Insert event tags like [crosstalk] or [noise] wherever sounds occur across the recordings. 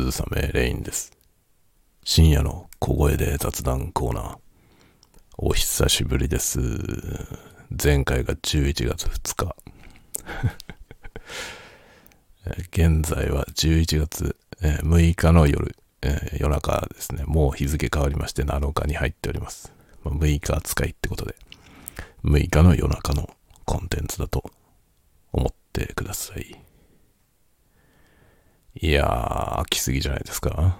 鈴雨レインです。深夜の小声で雑談コーナー。お久しぶりです。前回が11月2日。[laughs] 現在は11月6日の夜、夜中ですね。もう日付変わりまして7日に入っております。6日扱いってことで、6日の夜中のコンテンツだと思ってください。いやー、来すぎじゃないですか。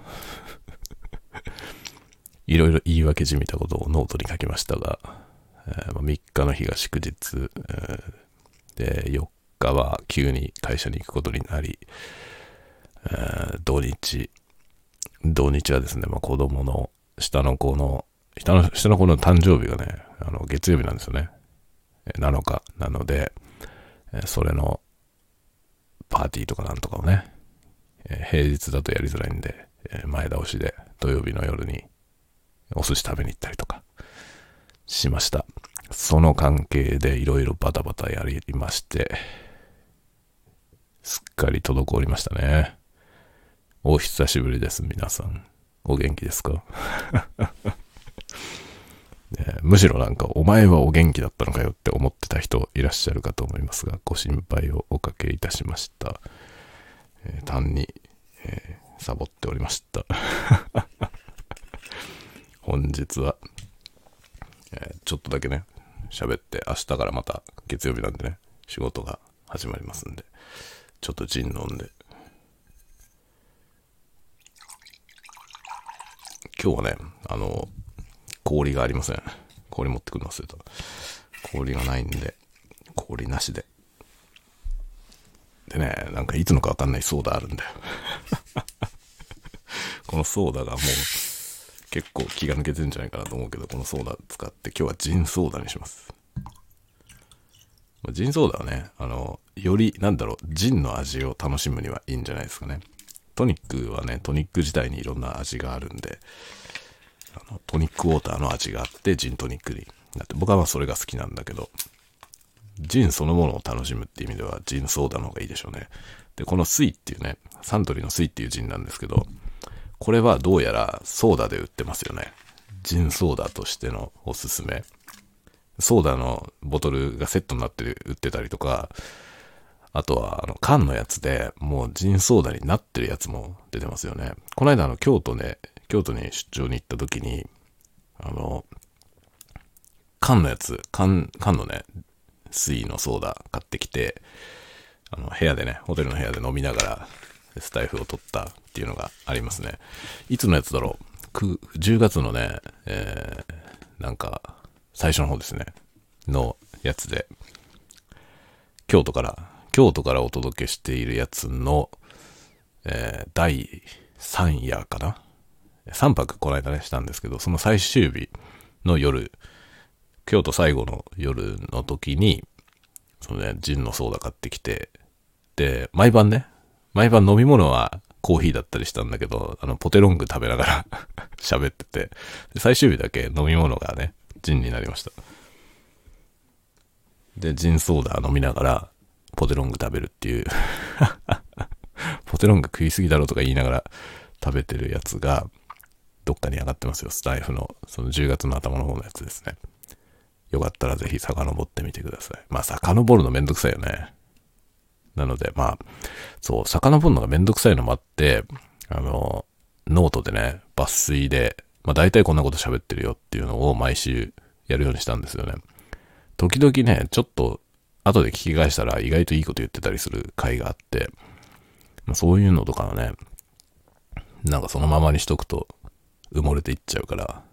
[laughs] いろいろ言い訳じみたことをノートに書きましたが、えー、3日の日が祝日、えー、で、4日は急に会社に行くことになり、えー、土日、土日はですね、まあ、子供の下の子の、下の下の子の誕生日がね、あの月曜日なんですよね。7日なので、それのパーティーとかなんとかをね、平日だとやりづらいんで、前倒しで土曜日の夜にお寿司食べに行ったりとかしました。その関係でいろいろバタバタやりまして、すっかり滞りましたね。お久しぶりです、皆さん。お元気ですか、[laughs] むしろなんか、お前はお元気だったのかよって思ってた人いらっしゃるかと思いますが、ご心配をおかけいたしました。えー、単に、えー、サボっておりました。[laughs] 本日は、えー、ちょっとだけね、喋って、明日からまた月曜日なんでね、仕事が始まりますんで、ちょっとジン飲んで。今日はね、あの、氷がありません。氷持ってくるの忘れた。氷がないんで、氷なしで。でね、なんかいつのかわかんないソーダあるんだよ。[laughs] このソーダがもう結構気が抜けてるんじゃないかなと思うけど、このソーダ使って今日はジンソーダにします。ジンソーダはね、あの、より、なんだろう、ジンの味を楽しむにはいいんじゃないですかね。トニックはね、トニック自体にいろんな味があるんで、あのトニックウォーターの味があって、ジントニックになって、僕はまあそれが好きなんだけど、ジンそのものを楽しむっていう意味では、ジンソーダの方がいいでしょうね。で、このスイっていうね、サントリーのスイっていうジンなんですけど、これはどうやらソーダで売ってますよね。ジンソーダとしてのおすすめ。ソーダのボトルがセットになってる売ってたりとか、あとは、あの、缶のやつで、もうジンソーダになってるやつも出てますよね。この間、あの、京都ね、京都に出張に行った時に、あの、缶のやつ、缶、缶のね、水のソーダ買ってきて、あの、部屋でね、ホテルの部屋で飲みながら、スタイフを取ったっていうのがありますね。いつのやつだろう ?10 月のね、えー、なんか、最初の方ですね。のやつで、京都から、京都からお届けしているやつの、えー、第3夜かな ?3 泊この間ね、したんですけど、その最終日の夜、京都最後の夜の時に、そのね、ジンのソーダ買ってきて、で、毎晩ね、毎晩飲み物はコーヒーだったりしたんだけど、あの、ポテロング食べながら [laughs] 喋ってて、最終日だけ飲み物がね、ジンになりました。で、ジンソーダ飲みながら、ポテロング食べるっていう [laughs] ポテロング食いすぎだろとか言いながら食べてるやつが、どっかに上がってますよ。スタイフの、その10月の頭の方のやつですね。よかったらぜひ遡ってみてください。まあ、遡るのめんどくさいよね。なので、まあ、そう、遡るのがめんどくさいのもあって、あの、ノートでね、抜粋で、まあ大体こんなこと喋ってるよっていうのを毎週やるようにしたんですよね。時々ね、ちょっと後で聞き返したら意外といいこと言ってたりする回があって、まあ、そういうのとかはね、なんかそのままにしとくと埋もれていっちゃうから、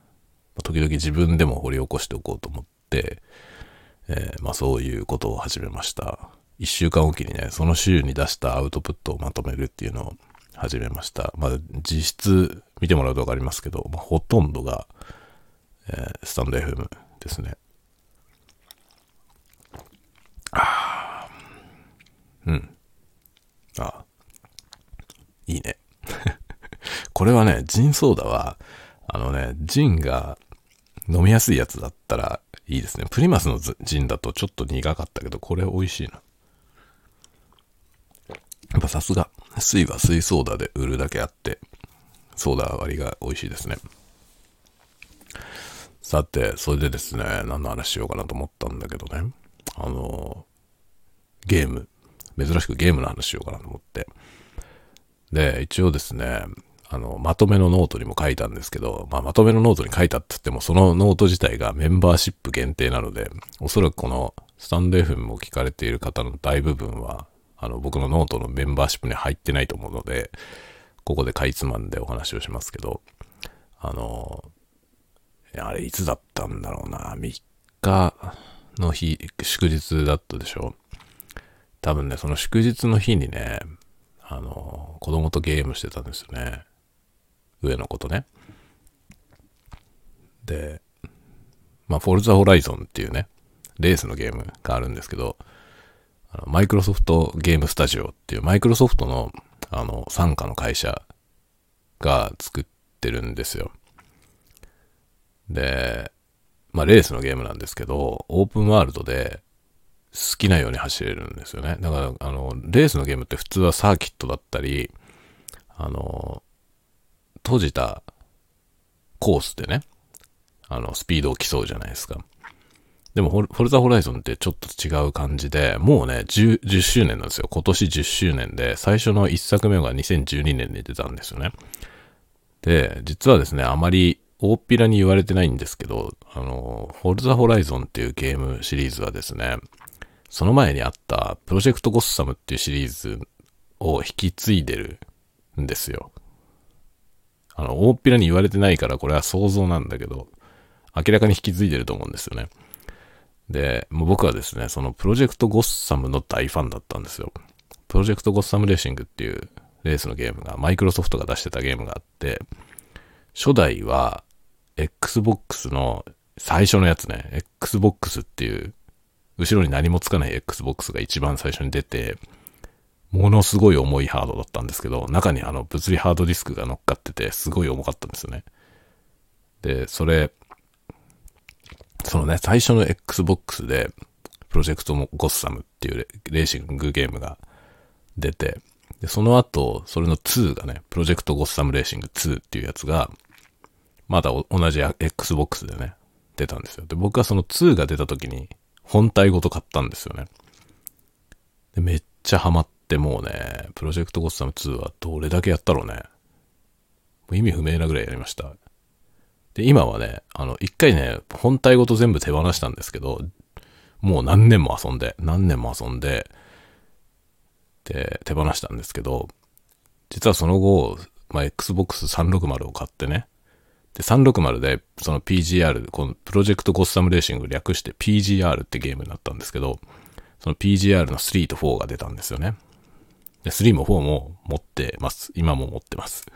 時々自分でも掘り起こしておこうと思っ、えー、まあそういうことを始めました。一週間おきにね、その週に出したアウトプットをまとめるっていうのを始めました。まあ実質見てもらうとわかりますけど、まあ、ほとんどが、えー、スタンド FM ですね。あうん。あいいね。[laughs] これはね、ジンソーダは、あのね、ジンが飲みやすいやつだったらいいですね。プリマスのジンだとちょっと苦かったけど、これ美味しいな。やっぱさすが、水は水ソーダで売るだけあって、ソーダ割りが美味しいですね。さて、それでですね、何の話しようかなと思ったんだけどね。あの、ゲーム。珍しくゲームの話しようかなと思って。で、一応ですね、あの、まとめのノートにも書いたんですけど、まあ、まとめのノートに書いたって言っても、そのノート自体がメンバーシップ限定なので、おそらくこのスタンド FM を聞かれている方の大部分は、あの、僕のノートのメンバーシップに入ってないと思うので、ここでかいつまんでお話をしますけど、あの、あれいつだったんだろうな、3日の日、祝日だったでしょ多分ね、その祝日の日にね、あの、子供とゲームしてたんですよね。上の子とね。で、まあ、フォルザホライゾンっていうね、レースのゲームがあるんですけど、マイクロソフトゲームスタジオっていうマイクロソフトのあの傘下の会社が作ってるんですよ。で、まあレースのゲームなんですけど、オープンワールドで好きなように走れるんですよね。だから、あの、レースのゲームって普通はサーキットだったり、あの、閉じたコースでね、あの、スピードを競うじゃないですか。でも、フォルザホライゾンってちょっと違う感じで、もうね10、10周年なんですよ。今年10周年で、最初の1作目が2012年に出たんですよね。で、実はですね、あまり大っぴらに言われてないんですけど、あの、フォルザホライゾンっていうゲームシリーズはですね、その前にあったプロジェクトゴッサムっていうシリーズを引き継いでるんですよ。あの、大っぴらに言われてないからこれは想像なんだけど、明らかに引き継いでると思うんですよね。で、もう僕はですね、そのプロジェクトゴッサムの大ファンだったんですよ。プロジェクトゴッサムレーシングっていうレースのゲームが、マイクロソフトが出してたゲームがあって、初代は Xbox の最初のやつね、Xbox っていう後ろに何もつかない Xbox が一番最初に出て、ものすごい重いハードだったんですけど、中にあの物理ハードディスクが乗っかってて、すごい重かったんですよね。で、それ、そのね、最初の Xbox で、プロジェクトゴッサムっていうレーシングゲームが出て、で、その後、それの2がね、プロジェクトゴッサムレーシング2っていうやつが、まだ同じ Xbox でね、出たんですよ。で、僕はその2が出た時に、本体ごと買ったんですよね。でめっちゃハマってってもうね、プロジェクトゴッサム2はどれだけやったろうね。う意味不明なぐらいやりました。で、今はね、あの、一回ね、本体ごと全部手放したんですけど、もう何年も遊んで、何年も遊んで、で、手放したんですけど、実はその後、まあ、Xbox 360を買ってね、で、360で、その PGR、このプロジェクトゴッサムレーシング略して PGR ってゲームになったんですけど、その PGR の3と4が出たんですよね。で、3も4も持ってます。今も持ってます。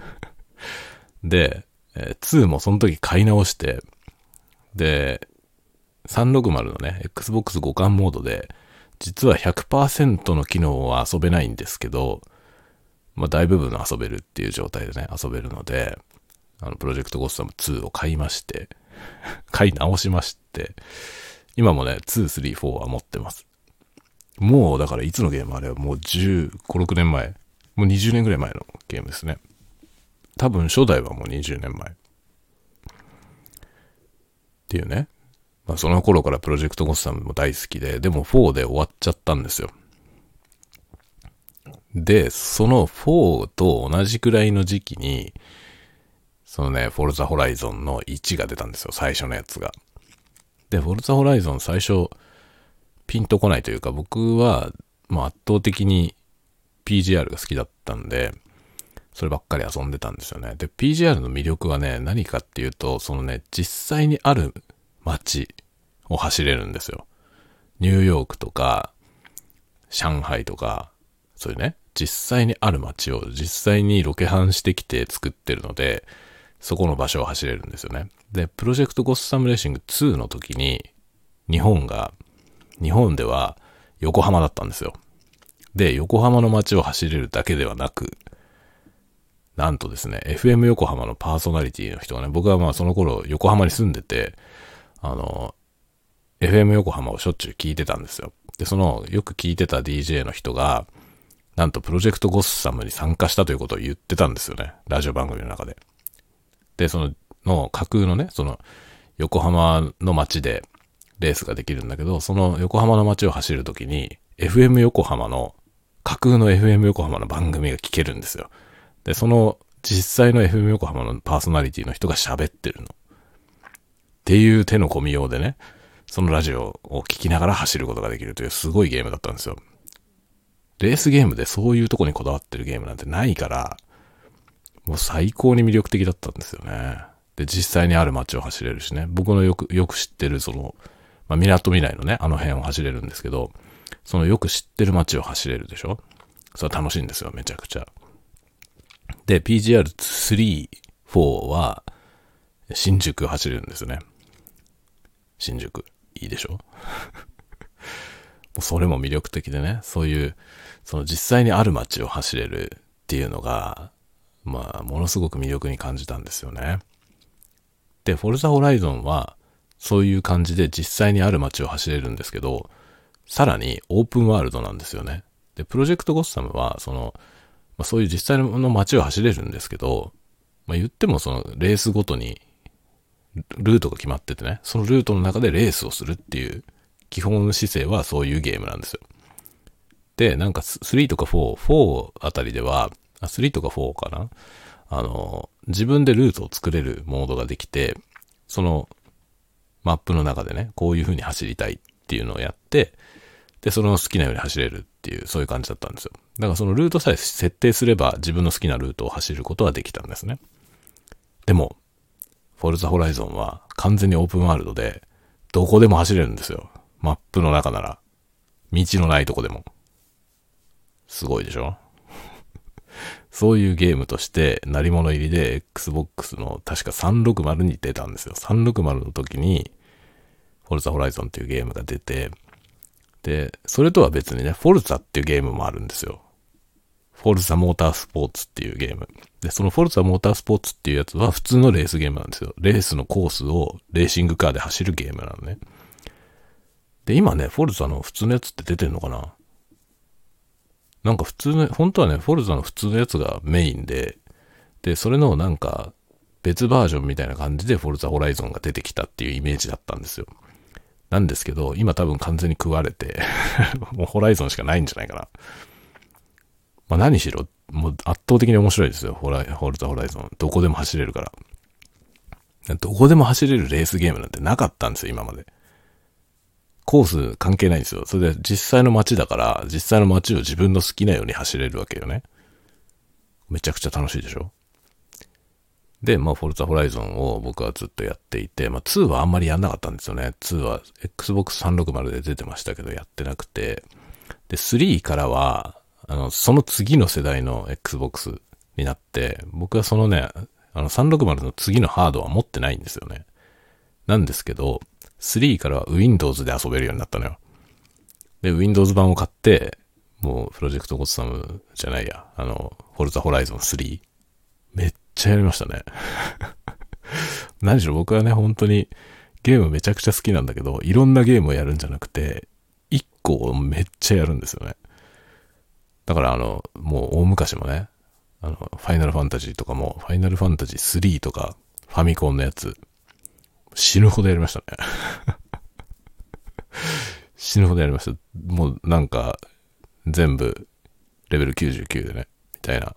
[laughs] で、えー、2もその時買い直して、で、360のね、Xbox 互換モードで、実は100%の機能は遊べないんですけど、まあ大部分遊べるっていう状態でね、遊べるので、あの、プロジェクトゴッサム2を買いまして、[laughs] 買い直しまして、今もね、2、3、4は持ってます。もう、だからいつのゲームあれはもう15、6年前。もう20年ぐらい前のゲームですね。多分初代はもう20年前。っていうね。まあその頃からプロジェクトゴッサムも大好きで、でも4で終わっちゃったんですよ。で、その4と同じくらいの時期に、そのね、フォルザホライゾンの1が出たんですよ、最初のやつが。で、フォルザホライゾン最初、ピンとこないというか、僕は、まあ圧倒的に PGR が好きだったんで、そればっかり遊んでたんですよね。で、PGR の魅力はね、何かっていうと、そのね、実際にある街を走れるんですよ。ニューヨークとか、上海とか、そういうね、実際にある街を実際にロケハンしてきて作ってるので、そこの場所を走れるんですよね。で、プロジェクトゴッサムレーシング2の時に、日本が、日本では横浜だったんですよ。で、横浜の街を走れるだけではなく、なんとですね、FM 横浜のパーソナリティの人がね、僕はまあその頃横浜に住んでて、あの、FM 横浜をしょっちゅう聞いてたんですよ。で、その、よく聞いてた DJ の人が、なんとプロジェクトゴッサムに参加したということを言ってたんですよね。ラジオ番組の中で。で、その、の架空のね、その、横浜の街でレースができるんだけど、その横浜の街を走るときに、FM 横浜の、架空の FM 横浜の番組が聞けるんですよ。で、その実際の FM 横浜のパーソナリティの人が喋ってるの。っていう手の込みようでね、そのラジオを聞きながら走ることができるというすごいゲームだったんですよ。レースゲームでそういうとこにこだわってるゲームなんてないから、もう最高に魅力的だったんですよね。で、実際にある街を走れるしね。僕のよく、よく知ってるその、まあ、港未来のね、あの辺を走れるんですけど、そのよく知ってる街を走れるでしょ？それは楽しいんですよ、めちゃくちゃ。で、PGR3、4は、新宿走れるんですね。新宿。いいでしょ？[laughs] もうそれも魅力的でね、そういう、その実際にある街を走れるっていうのが、まあ、ものすごく魅力に感じたんですよね。で、フォルザホライゾンは、そういう感じで実際にある街を走れるんですけど、さらにオープンワールドなんですよね。で、プロジェクトゴッサムは、その、まあ、そういう実際の街を走れるんですけど、まあ、言ってもそのレースごとにルートが決まっててね、そのルートの中でレースをするっていう基本姿勢はそういうゲームなんですよ。で、なんか3とか4、4あたりでは、あ3とか4かな？あの、自分でルートを作れるモードができて、そのマップの中でね、こういう風に走りたいっていうのをやって、で、その好きなように走れるっていう、そういう感じだったんですよ。だからそのルートさえ設定すれば自分の好きなルートを走ることはできたんですね。でも、フォルザホライゾンは完全にオープンワールドで、どこでも走れるんですよ。マップの中なら。道のないとこでも。すごいでしょ？そういうゲームとして、鳴り物入りで Xbox の確か360に出たんですよ。360の時に、フォルザホライゾンっていうゲームが出て、で、それとは別にね、フォルザっていうゲームもあるんですよ。フォルザモータースポーツっていうゲーム。で、そのフォルザモータースポーツっていうやつは普通のレースゲームなんですよ。レースのコースをレーシングカーで走るゲームなのね。で、今ね、フォルザの普通のやつって出てんのかななんか普通の、本当はね、フォルザの普通のやつがメインで、で、それのなんか別バージョンみたいな感じでフォルザホライゾンが出てきたっていうイメージだったんですよ。なんですけど、今多分完全に食われて [laughs] もうホライゾンしかないんじゃないかな。まあ何しろ、もう圧倒的に面白いですよ。ホラホルザホライゾン。どこでも走れるから。どこでも走れるレースゲームなんてなかったんですよ、今まで。コース関係ないんですよ。それで実際の街だから、実際の街を自分の好きなように走れるわけよね。めちゃくちゃ楽しいでしょ？で、まあ、フォルツァホライゾンを僕はずっとやっていて、まあ、2はあんまりやんなかったんですよね。2は Xbox 360で出てましたけど、やってなくて。で、3からは、あの、その次の世代の Xbox になって、僕はそのね、あの、360の次のハードは持ってないんですよね。なんですけど、3からは Windows で遊べるようになったのよ。で、Windows 版を買って、もう、プロジェクトゴッサムじゃないや、あの、フォルザホライゾン3。めっちゃやりましたね。[laughs] 何しろ僕はね、本当にゲームめちゃくちゃ好きなんだけど、いろんなゲームをやるんじゃなくて、1個をめっちゃやるんですよね。だからあの、もう大昔もね、あの、ファイナルファンタジーとかも、ファイナルファンタジー3とか、ファミコンのやつ、死ぬほどやりましたね。[laughs] 死ぬほどやりました。もうなんか、全部、レベル99でね、みたいな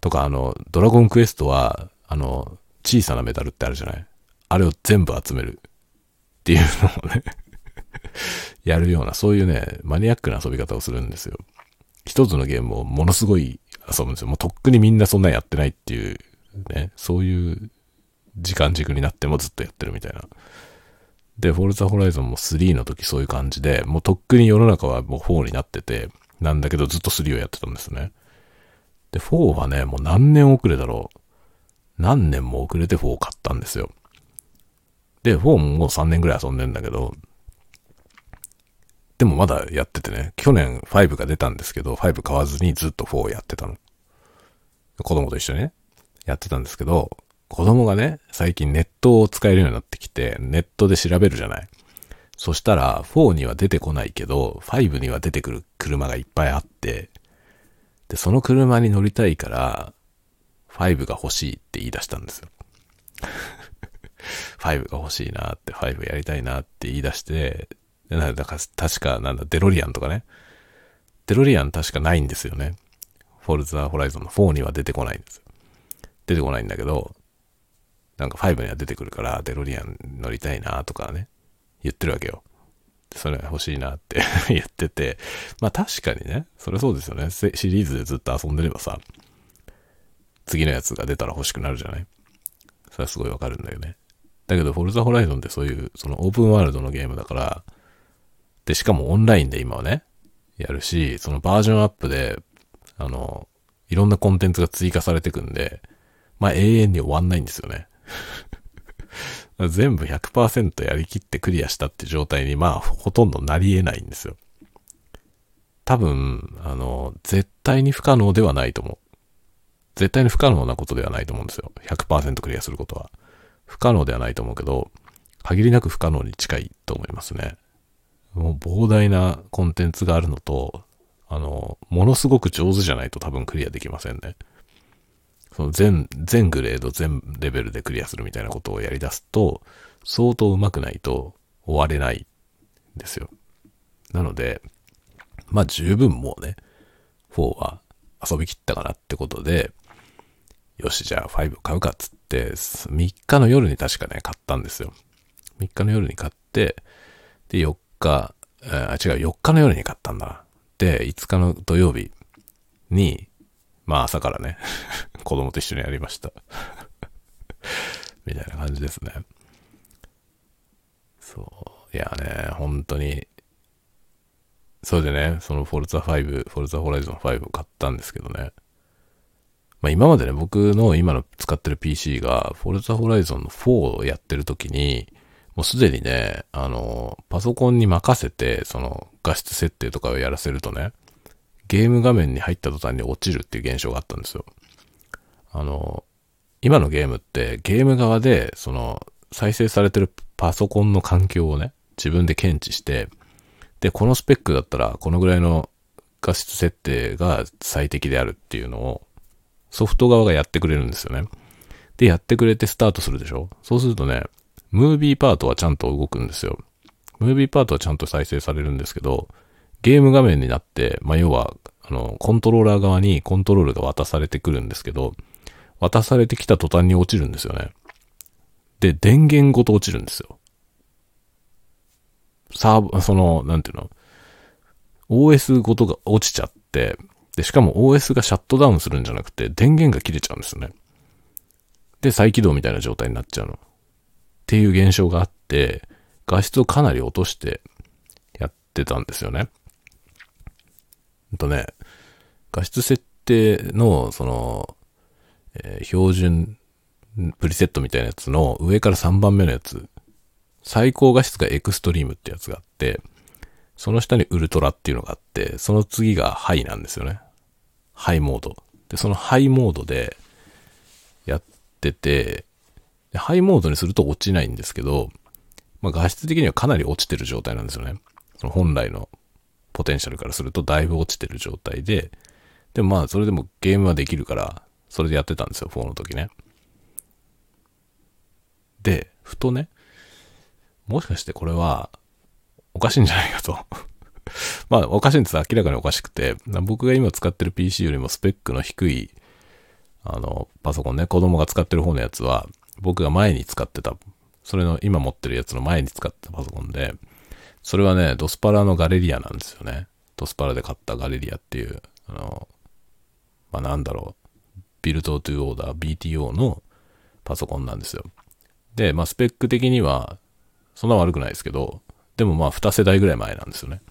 とか、あの、ドラゴンクエストは、あの、小さなメダルってあるじゃない？あれを全部集めるっていうのをね [laughs] やるような、そういうね、マニアックな遊び方をするんですよ。一つのゲームをものすごい遊ぶんですよ。もうとっくにみんなそんなやってないっていう、ね、そういう時間軸になってもずっとやってるみたいな。で、フォルツァホライゾンも3の時そういう感じで、もうとっくに世の中はもう4になってて、なんだけどずっと3をやってたんですね。で、4はね、もう何年遅れだろう。何年も遅れて4を買ったんですよ。で、4ももう3年ぐらい遊んでんだけど、でもまだやっててね、去年5が出たんですけど、5買わずにずっと4をやってたの。子供と一緒にね、やってたんですけど、子供がね、最近ネットを使えるようになってきて、ネットで調べるじゃない。そしたら、4には出てこないけど、5には出てくる車がいっぱいあって、で、その車に乗りたいから、5が欲しいって言い出したんですよ。[laughs] 5が欲しいなって、5やりたいなって言い出して、でなだから確かなんだ、デロリアンとかね。デロリアン確かないんですよね。フォルザーホライゾンの4には出てこないんですよ。出てこないんだけど、なんか5には出てくるから、デロリアン乗りたいなとかね、言ってるわけよ。それ欲しいなって [laughs] 言ってて、まあ確かにね、それそうですよね。シリーズでずっと遊んでればさ、次のやつが出たら欲しくなるじゃない？それはすごいわかるんだよね。だけど、フォルザホライゾンってそういう、そのオープンワールドのゲームだから、で、しかもオンラインで今はね、やるし、そのバージョンアップで、あの、いろんなコンテンツが追加されてくんで、まあ永遠に終わんないんですよね。[laughs] 全部100%やりきってクリアしたって状態に、まあ、ほとんどなり得ないんですよ。多分、あの、絶対に不可能ではないと思う。絶対に不可能なことではないと思うんですよ。100%クリアすることは。不可能ではないと思うけど、限りなく不可能に近いと思いますね。もう膨大なコンテンツがあるのと、あの、ものすごく上手じゃないと多分クリアできませんね。その全、全グレード、全レベルでクリアするみたいなことをやり出すと、相当上手くないと終われないんですよ。なので、まあ十分もうね、4は遊びきったかなってことで、よし、じゃあ5を買うかっつって、3日の夜に確かね、買ったんですよ。3日の夜に買って、で、4日、あ、違う、4日の夜に買ったんだな。で、5日の土曜日に、まあ朝からね、[laughs] 子供と一緒にやりました。[laughs] みたいな感じですね。そう。いやね、本当に、それでね、そのフォルツァ5、フォルツァホライゾン5を買ったんですけどね。まあ今までね、僕の今の使ってる PC が、フォルツァホライゾンの4をやってる時に、もうすでにね、あの、パソコンに任せて、その画質設定とかをやらせるとね、ゲーム画面に入った途端に落ちるっていう現象があったんですよ。あの、今のゲームってゲーム側で、その、再生されてるパソコンの環境をね、自分で検知して、で、このスペックだったら、このぐらいの画質設定が最適であるっていうのを、ソフト側がやってくれるんですよね。で、やってくれてスタートするでしょそうするとね、ムービーパートはちゃんと動くんですよ。ムービーパートはちゃんと再生されるんですけど、ゲーム画面になって、まあ、要は、あの、コントローラー側にコントロールが渡されてくるんですけど、渡されてきた途端に落ちるんですよね。で、電源ごと落ちるんですよ。サーブ、その、なんていうの ?OS ごとが落ちちゃって、で、しかも OS がシャットダウンするんじゃなくて、電源が切れちゃうんですよね。で、再起動みたいな状態になっちゃうの。っていう現象があって、画質をかなり落としてやってたんですよね。ほんとね、画質設定の、その、えー標準プリセットみたいなやつの上から3番目のやつ、最高画質がエクストリームってやつがあって、その下にウルトラっていうのがあって、その次がハイなんですよね。ハイモード。で、そのハイモードでやってて、でハイモードにすると落ちないんですけど、まあ、画質的にはかなり落ちてる状態なんですよね。その本来のポテンシャルからするとだいぶ落ちてる状態で、でもまあそれでもゲームはできるから、それでやってたんですよ、4の時ね。で、ふとね、もしかしてこれはおかしいんじゃないかと。[laughs] まあおかしいんです。明らかにおかしくて、僕が今使ってる PC よりもスペックの低い、あの、パソコンね、子供が使ってる方のやつは、僕が前に使ってた、それの今持ってるやつの前に使ってたパソコンで、それはね、ドスパラのガレリアなんですよね。ドスパラで買ったガレリアっていう、あの、まあ、なんだろう、ビルトトゥーオーダー BTO のパソコンなんですよ。で、まあ、スペック的には、そんな悪くないですけど、でもまあ、2世代ぐらい前なんですよね。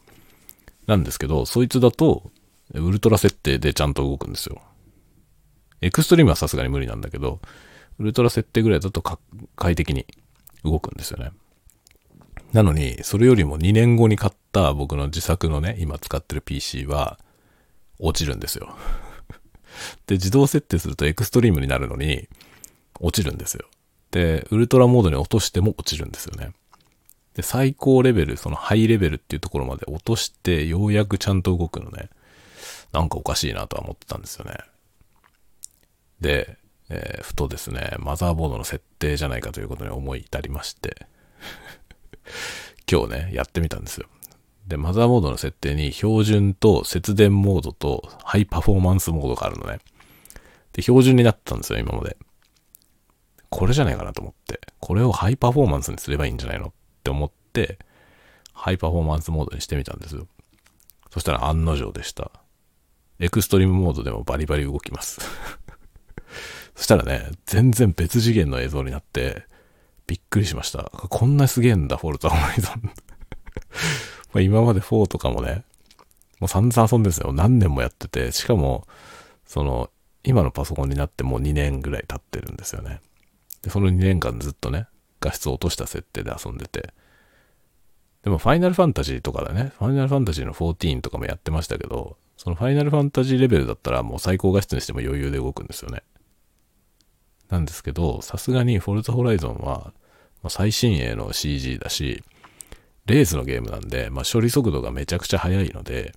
なんですけど、そいつだと、ウルトラ設定でちゃんと動くんですよ。エクストリームはさすがに無理なんだけど、ウルトラ設定ぐらいだと快適に動くんですよね。なのに、それよりも2年後に買った僕の自作のね、今使ってる PC は、落ちるんですよ。[laughs] で、自動設定するとエクストリームになるのに、落ちるんですよ。で、ウルトラモードに落としても落ちるんですよね。で、最高レベル、そのハイレベルっていうところまで落として、ようやくちゃんと動くのね。なんかおかしいなとは思ってたんですよね。で、えー、ふとですね、マザーボードの設定じゃないかということに思い至りまして今日ね、やってみたんですよ。で、マザーボードの設定に標準と節電モードとハイパフォーマンスモードがあるのね。で、標準になってたんですよ、今まで。これじゃないかなと思って。これをハイパフォーマンスにすればいいんじゃないの？って思って、ハイパフォーマンスモードにしてみたんですよ。そしたら案の定でした。エクストリームモードでもバリバリ動きます [laughs] そしたらね、全然別次元の映像になって、びっくりしました。こんなすげえんだ、フォルトホライゾンま今まで4とかもね、もう散々遊んでるんですよ。何年もやってて、しかも、その、今のパソコンになってもう2年ぐらい経ってるんですよね。で、その2年間ずっとね、画質を落とした設定で遊んでて。でも、ファイナルファンタジーとかだね、ファイナルファンタジーの14とかもやってましたけど、そのファイナルファンタジーレベルだったらもう最高画質にしても余裕で動くんですよね。なんですけど、さすがにフォルツホライゾンは、ま最新鋭の CG だし、レースのゲームなんで、まあ、処理速度がめちゃくちゃ速いので、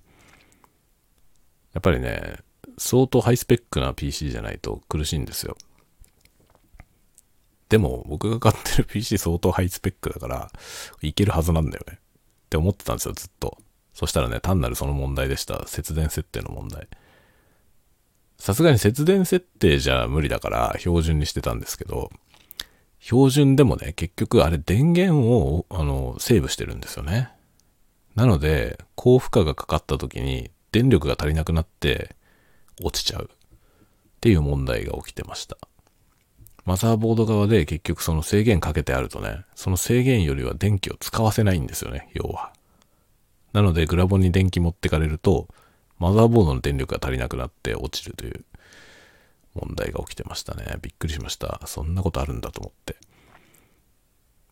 やっぱりね、相当ハイスペックな PC じゃないと苦しいんですよ。でも、僕が買ってる PC 相当ハイスペックだから、いけるはずなんだよね。って思ってたんですよ、ずっと。そしたらね、単なるその問題でした。節電設定の問題。さすがに節電設定じゃ無理だから標準にしてたんですけど、標準でもね、結局あれ電源を、あの、セーブしてるんですよね。なので、高負荷がかかった時に電力が足りなくなって落ちちゃうっていう問題が起きてました。マザーボード側で結局その制限かけてあるとね、その制限よりは電気を使わせないんですよね、要は。なので、グラボに電気持ってかれると、マザーボードの電力が足りなくなって落ちるという問題が起きてましたね。びっくりしました。そんなことあるんだと思って。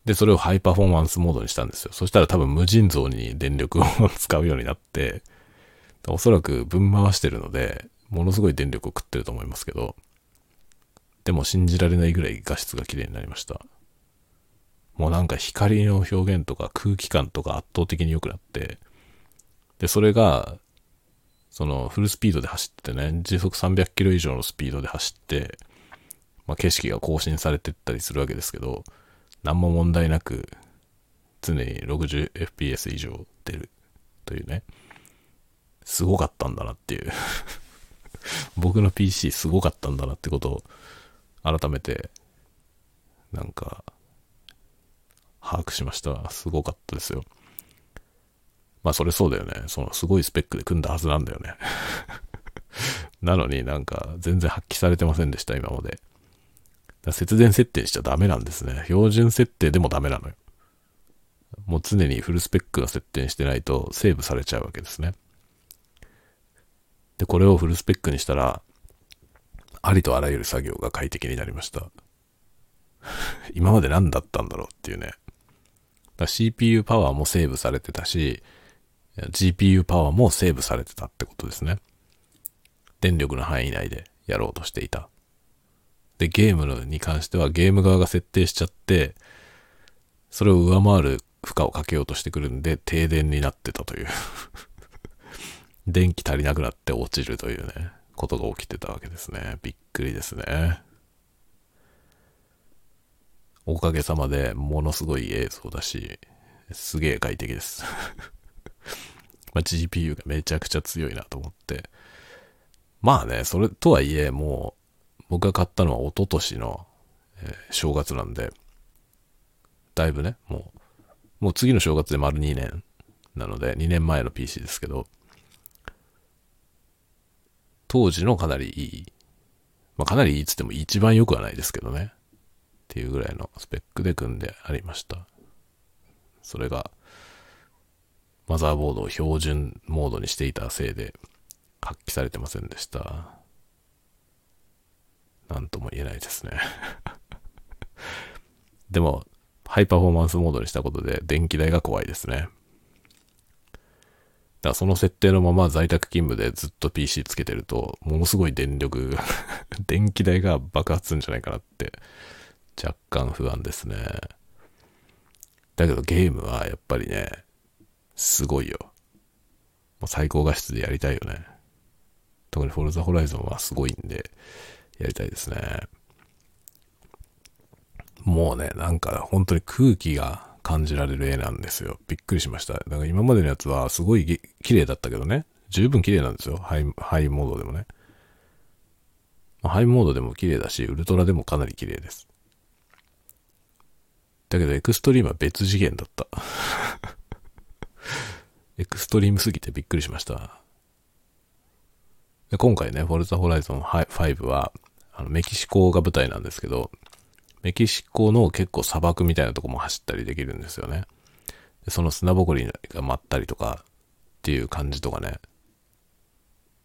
で、それをハイパフォーマンスモードにしたんですよ。そしたら多分無尽蔵に電力を [laughs] 使うようになって、おそらく分回してるので、ものすごい電力を食ってると思いますけど、でも信じられないぐらい画質が綺麗になりました。もうなんか光の表現とか空気感とか圧倒的に良くなって、で、それがそのフルスピードで走ってね、時速300キロ以上のスピードで走って、まあ、景色が更新されてったりするわけですけど、何も問題なく、常に 60fps 以上出るというね、すごかったんだなっていう [laughs] 僕の PC すごかったんだなってことを改めて、なんか、把握しました。すごかったですよ。まあそれそうだよね。そのすごいスペックで組んだはずなんだよね。[laughs] なのになんか全然発揮されてませんでした、今まで。節電設定しちゃダメなんですね。標準設定でもダメなのよ。もう常にフルスペックの設定してないとセーブされちゃうわけですね。で、これをフルスペックにしたら、ありとあらゆる作業が快適になりました。今まで何だったんだろうっていうね。CPU パワーもセーブされてたし、GPU パワーもセーブされてたってことですね。電力の範囲内でやろうとしていた。で、ゲームに関してはゲーム側が設定しちゃって、それを上回る負荷をかけようとしてくるんで、停電になってたという [laughs] 電気足りなくなって落ちるというね、ことが起きてたわけですね。びっくりですね。おかげさまでものすごい映像だし、すげえ快適です [laughs] まあ、GPU がめちゃくちゃ強いなと思って。まあね、それとはいえ、もう、僕が買ったのは一昨年の、えー、正月なんで、だいぶね、もう、もう次の正月で丸2年なので、2年前の PC ですけど、当時のかなりいい、まあかなりいいっつっても一番良くはないですけどね、っていうぐらいのスペックで組んでありました。それが、マザーボードを標準モードにしていたせいで発揮されてませんでした。なんとも言えないですね [laughs] でも、ハイパフォーマンスモードにしたことで電気代が怖いですね。だからその設定のまま在宅勤務でずっと PC つけてると、ものすごい電力 [laughs] 電気代が爆発するんじゃないかなって若干不安ですね。だけどゲームはやっぱりね、すごいよ。もう最高画質でやりたいよね。特にフォルザホライゾンはすごいんで、やりたいですね。もうね、なんか本当に空気が感じられる絵なんですよ。びっくりしました。だから今までのやつはすごい綺麗だったけどね。十分綺麗なんですよ。ハイ、ハイモードでもね。ま、ハイモードでも綺麗だし、ウルトラでもかなり綺麗です。だけどエクストリームは別次元だった。エクストリームすぎてびっくりしました。で今回ね、フォルザホライゾン5は、あのメキシコが舞台なんですけど、メキシコの結構砂漠みたいなとこも走ったりできるんですよね。でその砂ぼこりが舞ったりとかっていう感じとかね。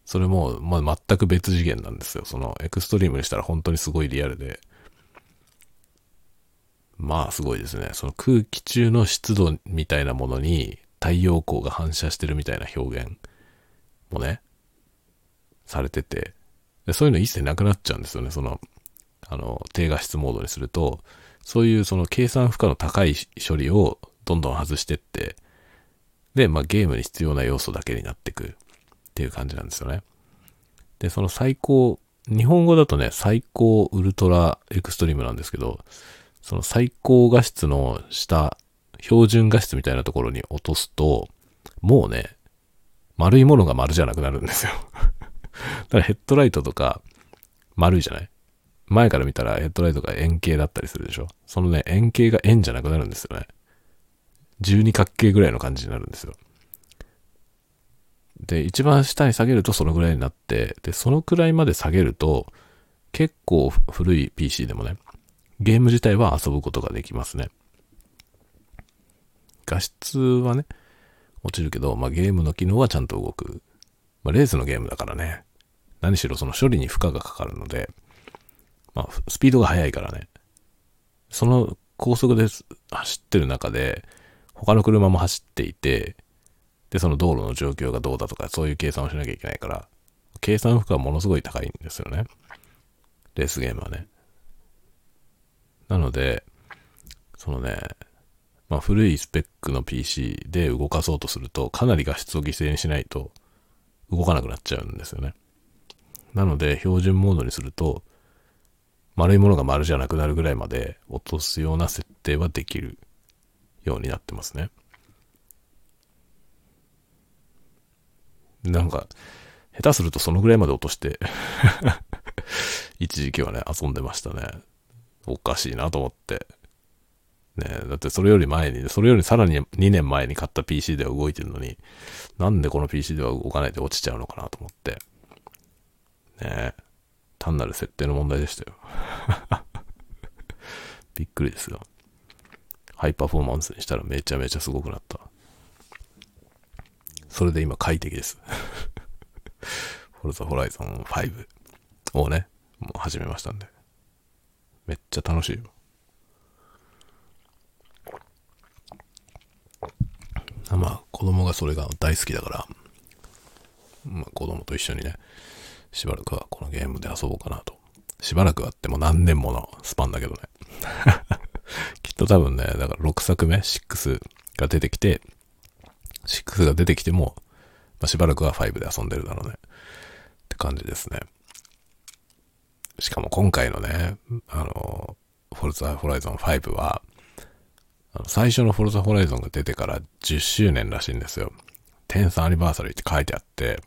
それも、まあ、全く別次元なんですよ。そのエクストリームにしたら本当にすごいリアルで。まあすごいですね。その空気中の湿度みたいなものに太陽光が反射してるみたいな表現もね、されてて、でそういうの一切なくなっちゃうんですよね。そのあの、低画質モードにすると、そういうその計算負荷の高い処理をどんどん外してって、で、まあゲームに必要な要素だけになってくっていう感じなんですよね。で、その最高、日本語だとね、最高ウルトラエクストリームなんですけど、その最高画質の下、標準画質みたいなところに落とすと、もうね、丸いものが丸じゃなくなるんですよ。[laughs] だからヘッドライトとか丸いじゃない？前から見たらヘッドライトが円形だったりするでしょ？そのね、円形が円じゃなくなるんですよね。十二角形ぐらいの感じになるんですよ。で、一番下に下げるとそのぐらいになって、で、そのくらいまで下げると、結構古い PC でもね、ゲーム自体は遊ぶことができますね。画質はね、落ちるけど、まあゲームの機能はちゃんと動く。まあレースのゲームだからね、何しろその処理に負荷がかかるので、まあ、スピードが速いからね。その高速で走ってる中で、他の車も走っていて、で、その道路の状況がどうだとか、そういう計算をしなきゃいけないから、計算負荷はものすごい高いんですよね。レースゲームはね。なので、そのね、まあ古いスペックの PC で動かそうとすると、かなり画質を犠牲にしないと動かなくなっちゃうんですよね。なので、標準モードにすると、丸いものが丸じゃなくなるぐらいまで落とすような設定はできるようになってますね。なんか、下手するとそのぐらいまで落として [laughs] 一時期はね、遊んでましたね。おかしいなと思って。ねだってそれより前に、それよりさらに2年前に買った PC では動いてるのに、なんでこの PC では動かないで落ちちゃうのかなと思って。ね単なる設定の問題でしたよ。[laughs] びっくりですよ。ハイパフォーマンスにしたらめちゃめちゃすごくなった。それで今快適です。[laughs] フォルザホライゾン5をね、もう始めましたんで。めっちゃ楽しいよ。まあ、子供がそれが大好きだから、まあ、子供と一緒にね、しばらくはこのゲームで遊ぼうかなと。しばらくはっても何年ものスパンだけどね。[laughs] きっと多分ね、だから6作目、6が出てきて、6が出てきても、まあ、しばらくは5で遊んでるだろうね。って感じですね。しかも今回のね、あの、フォルザホライゾン5は、あの最初のフォルザホライゾンが出てから10周年らしいんですよ。10スアニバーサリーって書いてあって、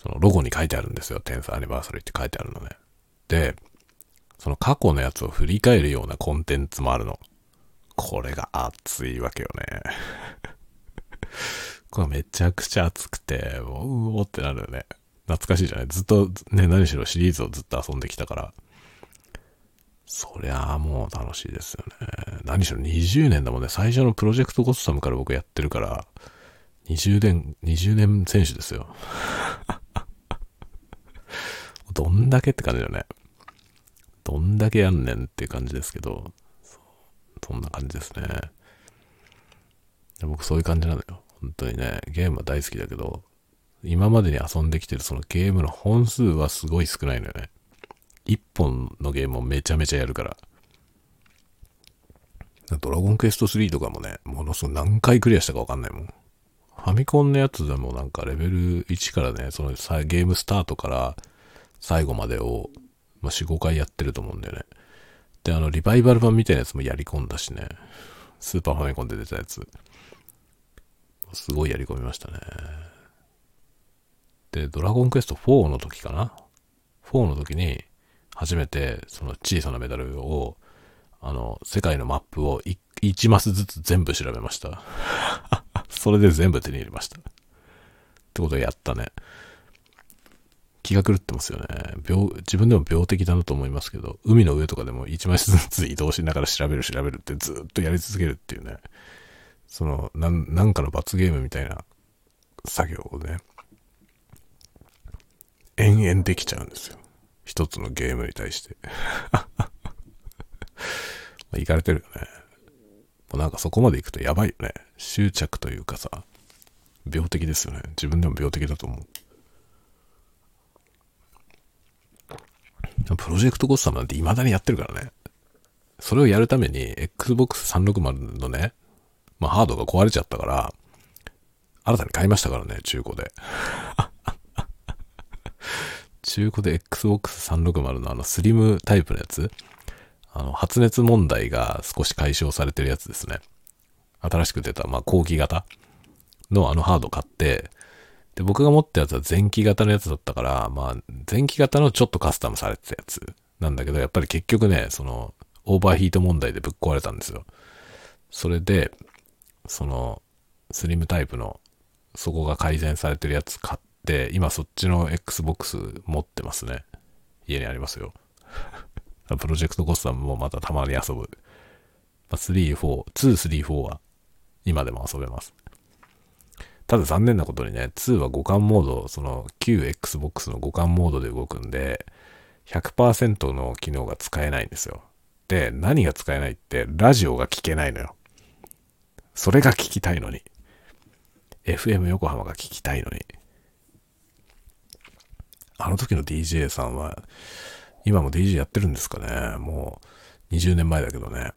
そのロゴに書いてあるんですよ。テンスアニバーサリーって書いてあるのね。で、その過去のやつを振り返るようなコンテンツもあるの。これが熱いわけよね。[laughs] これめちゃくちゃ熱くて、うおーってなるよね。懐かしいじゃないずっとね、何しろシリーズをずっと遊んできたから。そりゃあもう楽しいですよね。何しろ20年だもんね。最初のプロジェクトゴッサムから僕やってるから、20年、20年選手ですよ。[laughs] どんだけって感じだよね。どんだけやんねんっていう感じですけど、そそんな感じですね。僕そういう感じなのよ。本当にね、ゲームは大好きだけど、今までに遊んできてるそのゲームの本数はすごい少ないのよね。一本のゲームをめちゃめちゃやるから。ドラゴンクエスト3とかもね、ものすごい何回クリアしたかわかんないもん。ファミコンのやつでもなんかレベル1からね、そのゲームスタートから最後までを、まあ、4、5回やってると思うんだよね。で、あの、リバイバル版みたいなやつもやり込んだしね。スーパーファミコンで出たやつ。すごいやり込みましたね。で、ドラゴンクエスト4の時かな ?4 の時に、初めて、その小さなメダルを、あの、世界のマップを1マスずつ全部調べました。[laughs] それで全部手に入れました。ってことをやったね。気が狂ってますよね。病、自分でも病的だなと思いますけど、海の上とかでも1枚ずつ移動しながら調べる調べるってずっとやり続けるっていうね。その、なん、なんかの罰ゲームみたいな作業をね、延々できちゃうんですよ。一つのゲームに対して。[laughs] いかれてるよね。もうなんかそこまで行くとやばいよね。執着というかさ、病的ですよね。自分でも病的だと思う。プロジェクトゴッサムなんて未だにやってるからね。それをやるために Xbox 360のね、まあハードが壊れちゃったから、新たに買いましたからね、中古で。中古で Xbox 360のあのスリムタイプのやつ？あの、発熱問題が少し解消されてるやつですね。新しく出た、まあ、後期型のあのハード買って、で、僕が持ったやつは前期型のやつだったから、まあ、前期型のちょっとカスタムされてたやつなんだけど、やっぱり結局ね、その、オーバーヒート問題でぶっ壊れたんですよ。それで、その、スリムタイプの、そこが改善されてるやつ買って、今そっちの Xbox 持ってますね。家にありますよ。[laughs] プロジェクトコスタムもまたたまに遊ぶ。3、4、2、3、4は今でも遊べます。ただ残念なことにね、2は互換モード、その旧 Xbox の互換モードで動くんで、100%の機能が使えないんですよ。で、何が使えないって、ラジオが聞けないのよ。それが聞きたいのに。FM 横浜が聞きたいのに。あの時の DJ さんは、今も DJ やってるんですかね。もう20年前だけどね。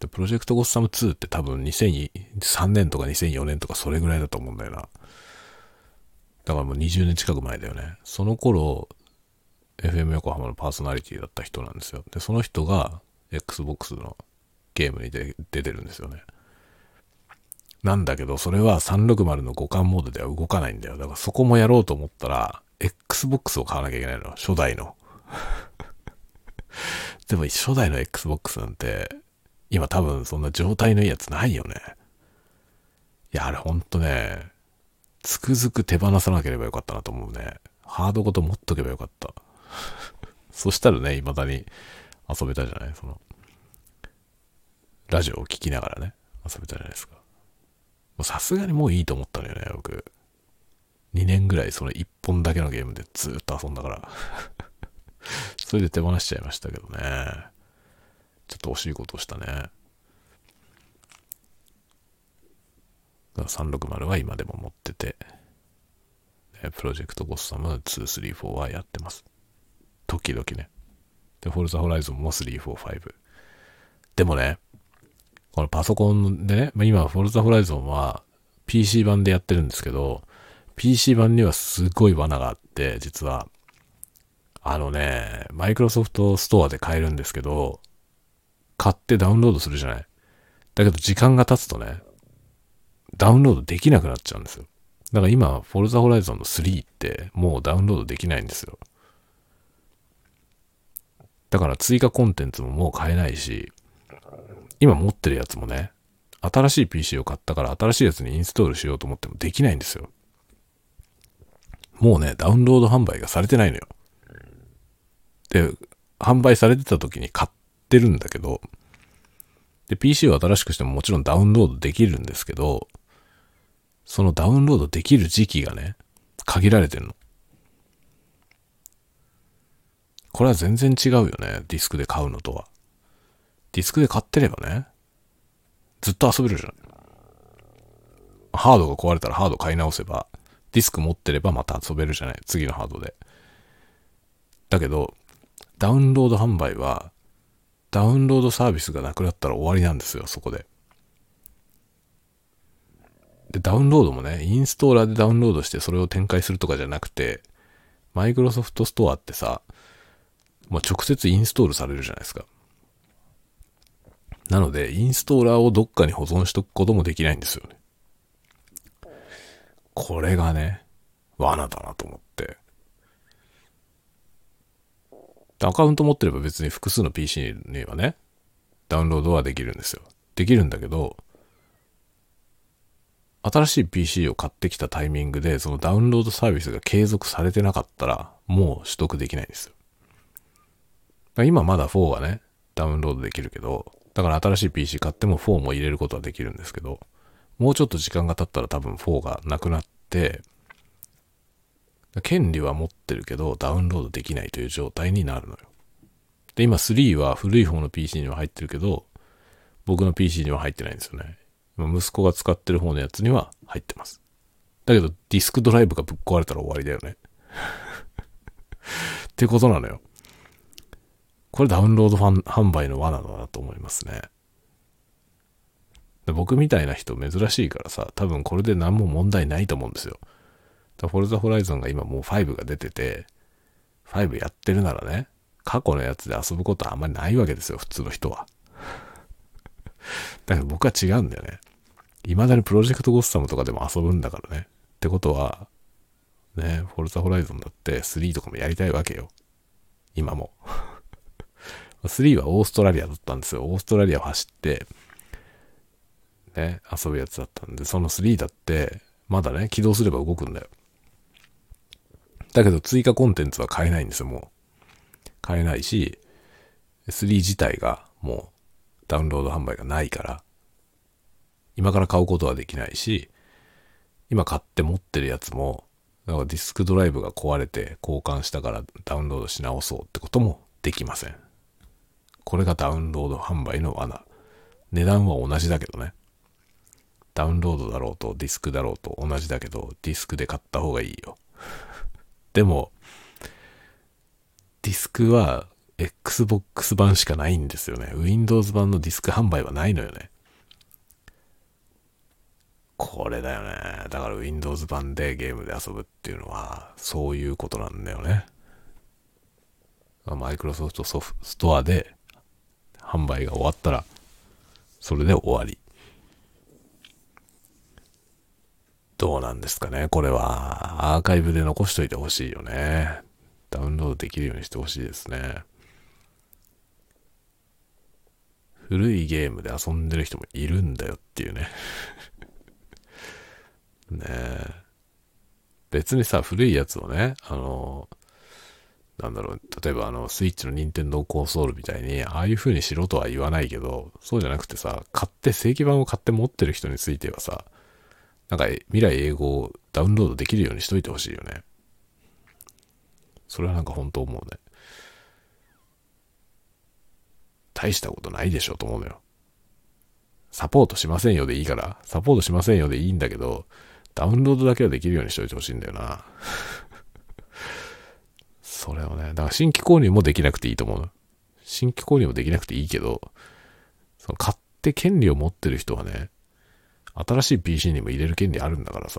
で、プロジェクトゴッサム2って多分2003年とか2004年とかそれぐらいだと思うんだよな。だからもう20年近く前だよね。その頃、FM 横浜のパーソナリティだった人なんですよ。で、その人が Xbox のゲームに出てるんですよね。なんだけど、それは360の互換モードでは動かないんだよ。だからそこもやろうと思ったら、Xbox を買わなきゃいけないの。初代の。[laughs] でも初代の Xbox なんて、今多分そんな状態のいいやつないよね。いや、あれほんとね、つくづく手放さなければよかったなと思うね。ハードごと持っとけばよかった。[laughs] そしたらね、未だに遊べたじゃない？その、ラジオを聴きながらね、遊べたじゃないですか。さすがにもういいと思ったのよね、僕。2年ぐらいその1本だけのゲームでずっと遊んだから [laughs] それで手放しちゃいましたけどね。ちょっと惜しいことをしたね。360は今でも持ってて、プロジェクトゴッサム2、3、4はやってます。時々ね。で、フォルザホライゾンも3、4、5。でもね、このパソコンでね、まあ、今、フォルザホライゾンは PC 版でやってるんですけど、PC 版にはすごい罠があって、実は、あのね、マイクロソフトストアで買えるんですけど、買ってダウンロードするじゃない。だけど時間が経つとね、ダウンロードできなくなっちゃうんですよ。だから今、フォルザホライゾンの3ってもうダウンロードできないんですよ。だから追加コンテンツももう買えないし、今持ってるやつもね、新しい PC を買ったから新しいやつにインストールしようと思ってもできないんですよ。もうね、ダウンロード販売がされてないのよ。で、販売されてた時に買ってるんだけど、で、PC を新しくしてももちろんダウンロードできるんですけど、そのダウンロードできる時期がね、限られてんの。これは全然違うよね。ディスクで買うのとは。ディスクで買ってればね、ずっと遊べるじゃん。ハードが壊れたらハード買い直せば、ディスク持ってればまた遊べるじゃない。次のハードで。だけど、ダウンロード販売は、ダウンロードサービスがなくなったら終わりなんですよ、そこで。で、ダウンロードもね、インストーラーでダウンロードしてそれを展開するとかじゃなくて、マイクロソフトストアってさ、もう直接インストールされるじゃないですか。なので、インストーラーをどっかに保存しとくこともできないんですよね。これがね、罠だなと思って。アカウント持ってれば別に複数の PC にはね、ダウンロードはできるんですよ。できるんだけど、新しい PC を買ってきたタイミングで、そのダウンロードサービスが継続されてなかったら、もう取得できないんですよ。今まだ4がね、ダウンロードできるけど、だから新しい PC 買っても4も入れることはできるんですけど、もうちょっと時間が経ったら多分4がなくなって、権利は持ってるけど、ダウンロードできないという状態になるのよ。で、今3は古い方の PC には入ってるけど、僕の PC には入ってないんですよね。息子が使ってる方のやつには入ってます。だけど、ディスクドライブがぶっ壊れたら終わりだよね。[laughs] ってことなのよ。これダウンロードファン販売の罠だなと思いますね。僕みたいな人珍しいからさ、多分これで何も問題ないと思うんですよ。フォルザホライゾンが今もう5が出てて、5やってるならね、過去のやつで遊ぶことはあんまりないわけですよ、普通の人は。だけど僕は違うんだよね。未だにプロジェクトゴッサムとかでも遊ぶんだからね。ってことは、ね、フォルザホライゾンだって3とかもやりたいわけよ。今も。3はオーストラリアだったんですよ。オーストラリアを走って、ね、遊ぶやつだったんで、その3だって、まだね、起動すれば動くんだよ。だけど追加コンテンツは買えないんですよ、もう。買えないし、3自体がもうダウンロード販売がないから、今から買うことはできないし、今買って持ってるやつも、だからディスクドライブが壊れて交換したからダウンロードし直そうってこともできません。これがダウンロード販売の罠。値段は同じだけどね。ダウンロードだろうとディスクだろうと同じだけど、ディスクで買った方がいいよ。でも、ディスクは Xbox 版しかないんですよね。Windows 版のディスク販売はないのよね。これだよね。だから Windows 版でゲームで遊ぶっていうのは、そういうことなんだよね。マイクロソフトソフストアで販売が終わったら、それで終わり。どうなんですかねこれは、アーカイブで残しといてほしいよね。ダウンロードできるようにしてほしいですね。古いゲームで遊んでる人もいるんだよっていうね。[laughs] ねえ。別にさ、古いやつをね、あの、なんだろう、例えばあの、スイッチの任天堂コンソールみたいに、ああいう風にしろとは言わないけど、そうじゃなくてさ、買って、正規版を買って持ってる人についてはさ、なんか未来英語をダウンロードできるようにしといてほしいよね。それはなんか本当思うね。大したことないでしょと思うのよ。サポートしませんよでいいから、サポートしませんよでいいんだけど、ダウンロードだけはできるようにしといてほしいんだよな。それをね、だから新規購入もできなくていいと思う。新規購入もできなくていいけど、その買って権利を持ってる人はね、新しい PC にも入れる権利あるんだからさ、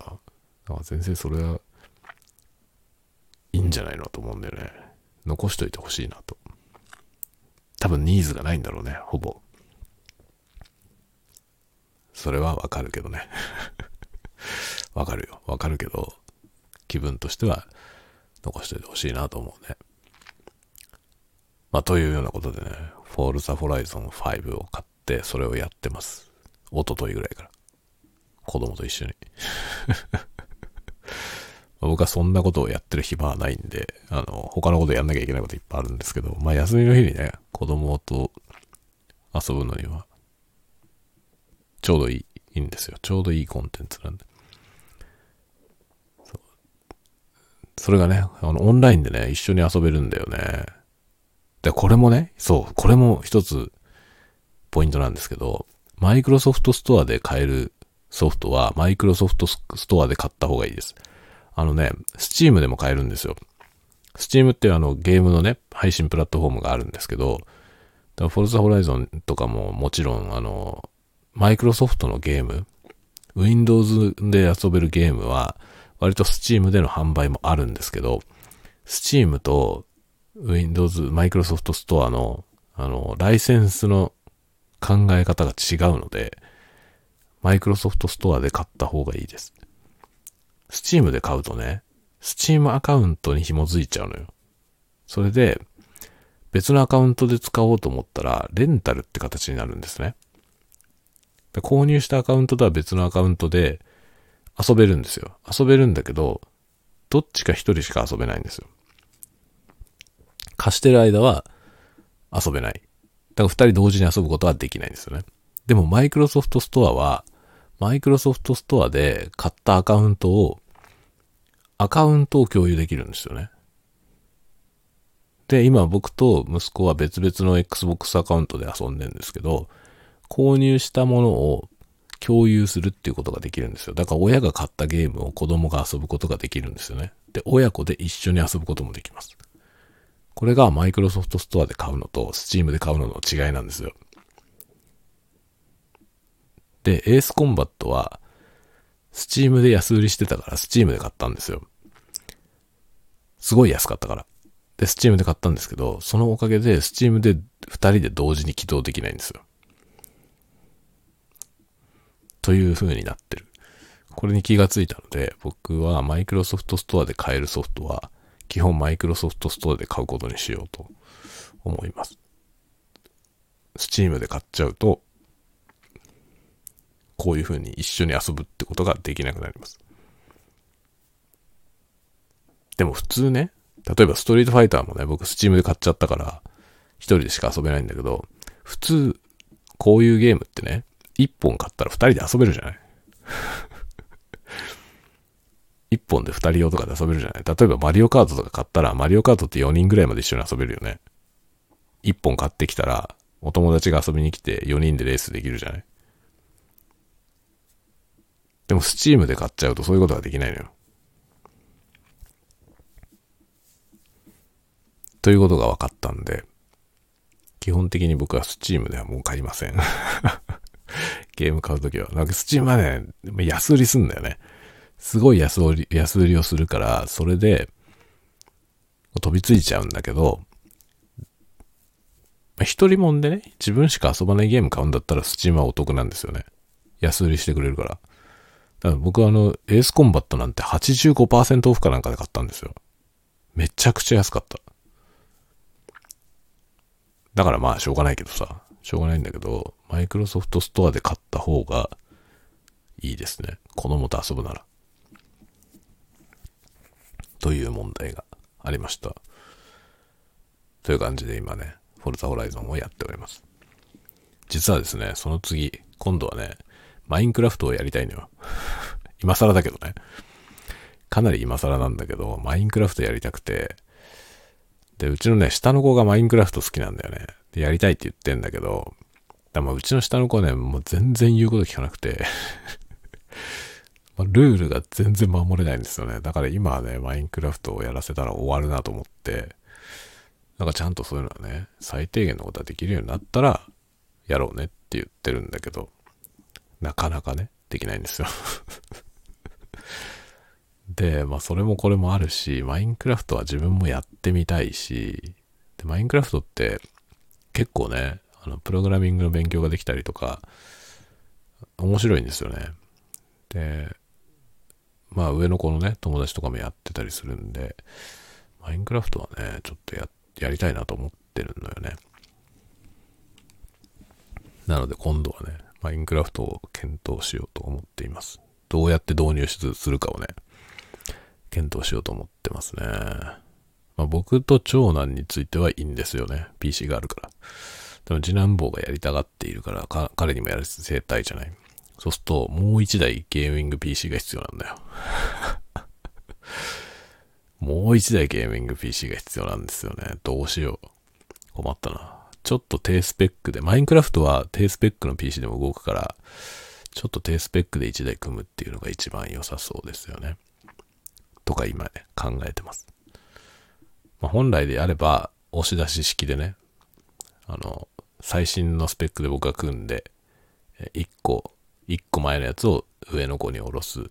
だから全然それは、いいんじゃないのと思うんだよね。残しといてほしいなと。多分ニーズがないんだろうね、ほぼ。それはわかるけどね。[laughs] わかるよ。わかるけど、気分としては残しといてほしいなと思うね。まあ、というようなことでね、フォールザホライゾン5を買って、それをやってます。一昨日ぐらいから。子供と一緒に。[laughs] 僕はそんなことをやってる暇はないんで、あの、他のことやんなきゃいけないこといっぱいあるんですけど、まあ休みの日にね、子供と遊ぶのには、ちょうどいい、いいんですよ。ちょうどいいコンテンツなんで。それがね、あの、オンラインでね、一緒に遊べるんだよね。で、これもね、そう、これも一つ、ポイントなんですけど、マイクロソフトストアで買えるソフトは、マイクロソフトストアで買った方がいいです。あのね、スチームでも買えるんですよ。スチームってあの、ゲームのね、配信プラットフォームがあるんですけど、フォルザホライゾンとかももちろん、あの、マイクロソフトのゲーム、Windows で遊べるゲームは、割と Steam での販売もあるんですけど、Steam と Windows、Microsoft Store の、あの、ライセンスの考え方が違うので、Microsoft Store で買った方がいいです。Steam で買うとね、Steam アカウントに紐づいちゃうのよ。それで、別のアカウントで使おうと思ったら、レンタルって形になるんですね。で購入したアカウントとは別のアカウントで遊べるんですよ。遊べるんだけど、どっちか一人しか遊べないんですよ。貸してる間は遊べない。だから二人同時に遊ぶことはできないんですよね。でもマイクロソフトストアは、マイクロソフトストアで買ったアカウントを、アカウントを共有できるんですよね。で、今僕と息子は別々の Xbox アカウントで遊んでるんですけど、購入したものを共有するっていうことができるんですよ。だから親が買ったゲームを子供が遊ぶことができるんですよね。で、親子で一緒に遊ぶこともできます。これがマイクロソフトストアで買うのとスチームで買うのの違いなんですよ。で、エースコンバットは、スチームで安売りしてたから、スチームで買ったんですよ。すごい安かったから。で、スチームで買ったんですけど、そのおかげで、スチームで二人で同時に起動できないんですよ。という風になってる。これに気がついたので、僕はマイクロソフトストアで買えるソフトは、基本マイクロソフトストアで買うことにしようと思います。スチームで買っちゃうと、こういう風に一緒に遊ぶってことができなくなります。でも普通ね、例えばストリートファイターもね、僕スチームで買っちゃったから、一人でしか遊べないんだけど、普通、こういうゲームってね、一本買ったら二人で遊べるじゃない？[laughs] 一本で二人用とかで遊べるじゃない？例えばマリオカートとか買ったら、マリオカートって4人ぐらいまで一緒に遊べるよね。一本買ってきたら、お友達が遊びに来て4人でレースできるじゃない？でもスチームで買っちゃうとそういうことができないのよ。ということが分かったんで、基本的に僕はスチームではもう買いません [laughs] [laughs] ゲーム買うときは。なんかスチームはね、安売りすんだよね。すごい安売り、安売りをするから、それで、飛びついちゃうんだけど、一人もんでね、自分しか遊ばないゲーム買うんだったらスチームはお得なんですよね。安売りしてくれるから。だから僕はあの、エースコンバットなんて85%オフかなんかで買ったんですよ。めちゃくちゃ安かった。だからまあしょうがないけどさ、しょうがないんだけど、マイクロソフトストアで買った方がいいですね。子供と遊ぶなら。という問題がありました。という感じで今ね、フォルザホライゾンをやっております。実はですね、その次、今度はね、マインクラフトをやりたいのよ。[laughs] 今更だけどね。かなり今更なんだけど、マインクラフトやりたくて、で、うちのね、下の子がマインクラフト好きなんだよね。で、やりたいって言ってんだけど、だまあうちの下の子ね、もう全然言うこと聞かなくて [laughs] まルールが全然守れないんですよね。だから今はね、マインクラフトをやらせたら終わるなと思って、なんかちゃんとそういうのはね、最低限のことができるようになったら、やろうねって言ってるんだけど、なかなかね、できないんですよ [laughs] で、まあそれもこれもあるし、マインクラフトは自分もやってみたいし、で、マインクラフトって結構ね、あの、プログラミングの勉強ができたりとか、面白いんですよね。で、まあ上の子のね、友達とかもやってたりするんで、マインクラフトはね、ちょっとや、やりたいなと思ってるのよね。なので今度はね、マインクラフトを検討しようと思っています。どうやって導入するかをね、検討しようと思ってますね。まあ、僕と長男についてはいいんですよね。PC があるから。でも次男坊がやりたがっているからか、彼にもやらせたいじゃない。そうすると、もう一台ゲーミング PC が必要なんだよ。[laughs] もう一台ゲーミング PC が必要なんですよね。どうしよう。困ったな。ちょっと低スペックで、マインクラフトは低スペックの PC でも動くから、ちょっと低スペックで1台組むっていうのが一番良さそうですよね。とか今ね、考えてます。まあ、本来であれば、押し出し式でね、あの、最新のスペックで僕が組んで、1個、1個前のやつを上の子に下ろす。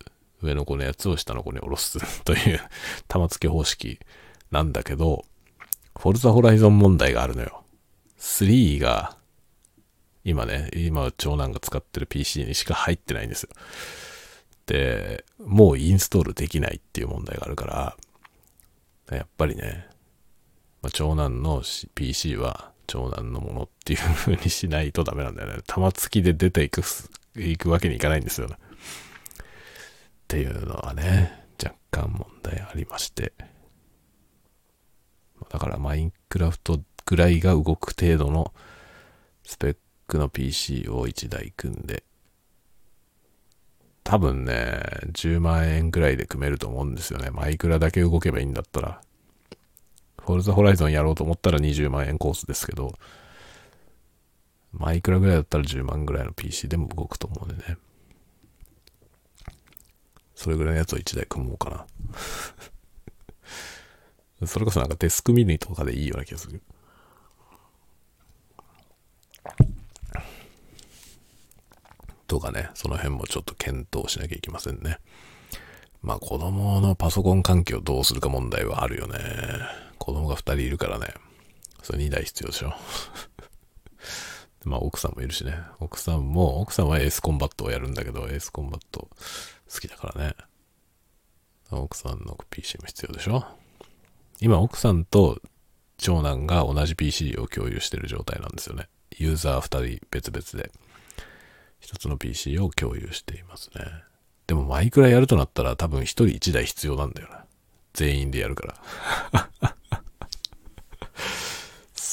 上の子のやつを下の子に下ろす [laughs] という [laughs] 玉付け方式なんだけど、フォルザホライゾン問題があるのよ。3が、今ね、今長男が使ってる PC にしか入ってないんですよ。で、もうインストールできないっていう問題があるから、やっぱりね、まあ、長男の PC は長男のものっていう風にしないとダメなんだよね。玉突きで出ていく、いくわけにいかないんですよね。っていうのはね、若干問題ありまして。だからマインクラフトぐらいが動く程度のスペックの PC を1台組んで、多分ね、10万円ぐらいで組めると思うんですよね。マイクラだけ動けばいいんだったら。フォルザホライゾンやろうと思ったら20万円コースですけど、マイクラぐらいだったら10万ぐらいの PC でも動くと思うんでね。それぐらいのやつを1台組もうかな。[laughs] それこそなんかデスクミニとかでいいような気がする。とかね、その辺もちょっと検討しなきゃいけませんね。まあ子供のパソコン環境どうするか問題はあるよね。子供が2人いるからね。それ2台必要でしょ。[laughs] まあ奥さんもいるしね。奥さんも、奥さんはエースコンバットをやるんだけど、エースコンバット好きだからね。奥さんの PC も必要でしょ。今奥さんと長男が同じ PC を共有してる状態なんですよね。ユーザー2人別々で。一つの PC を共有していますね。でもマイクラやるとなったら多分一人一台必要なんだよな。全員でやるから。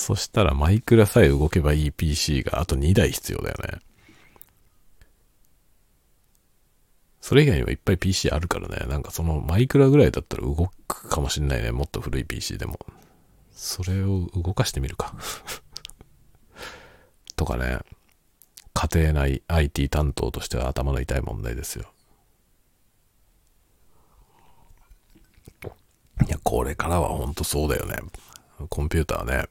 そしたらマイクラさえ動けばいい PC があと2台必要だよね。それ以外にはいっぱい PC あるからね。なんかそのマイクラぐらいだったら動くかもしんないね。もっと古い PC でも。それを動かしてみるか [laughs] とかね。家庭内 IT 担当としては頭の痛い問題ですよ。いや、これからはほんとそうだよね。コンピューターね。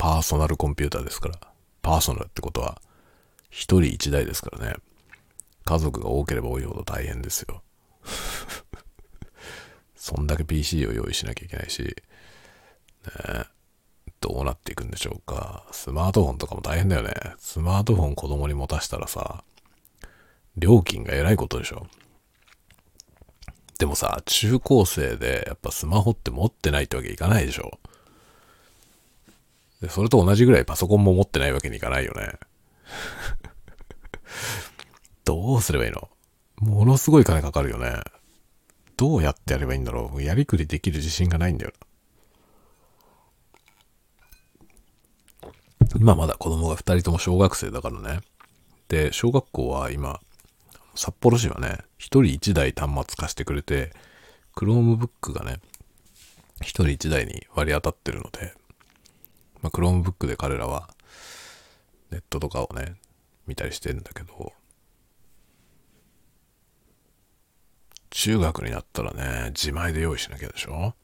パーソナルコンピューターですから。パーソナルってことは、一人一台ですからね。家族が多ければ多いほど大変ですよ。[laughs] そんだけ PC を用意しなきゃいけないし、ねどうなっていくんでしょうか。スマートフォンとかも大変だよね。スマートフォン子供に持たしたらさ、料金がえらいことでしょ。でもさ、中高生でやっぱスマホって持ってないってわけいかないでしょ。で、それと同じぐらいパソコンも持ってないわけにいかないよね。[laughs] どうすればいいの？ものすごい金かかるよね。どうやってやればいいんだろう？やりくりできる自信がないんだよ今まだ子供が2人とも小学生だからね。で、小学校は今、札幌市はね、1人1台端末貸してくれて、Chromebook がね、1人1台に割り当たってるので、まあ、Chromebook で彼らはネットとかをね、見たりしてんだけど、中学になったらね、自前で用意しなきゃでしょ？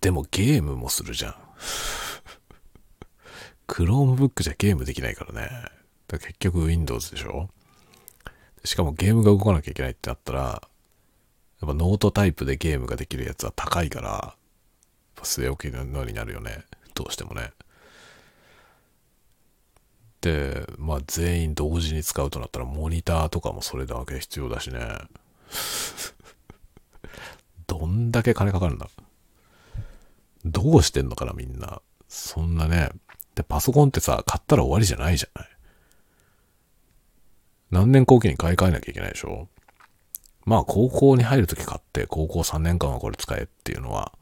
でもゲームもするじゃん。[laughs] Chromebook じゃゲームできないからね。だ結局 Windows でしょ？しかもゲームが動かなきゃいけないってなったら、やっぱノートタイプでゲームができるやつは高いから、据え置きのようになるよね。どうしてもね。で、まあ全員同時に使うとなったらモニターとかもそれだけ必要だしね。[laughs] どんだけ金かかるんだどうしてんのかなみんな。そんなね。で、パソコンってさ、買ったら終わりじゃないじゃない。何年後期に買い替えなきゃいけないでしょまあ、高校に入るとき買って、高校3年間はこれ使えっていうのは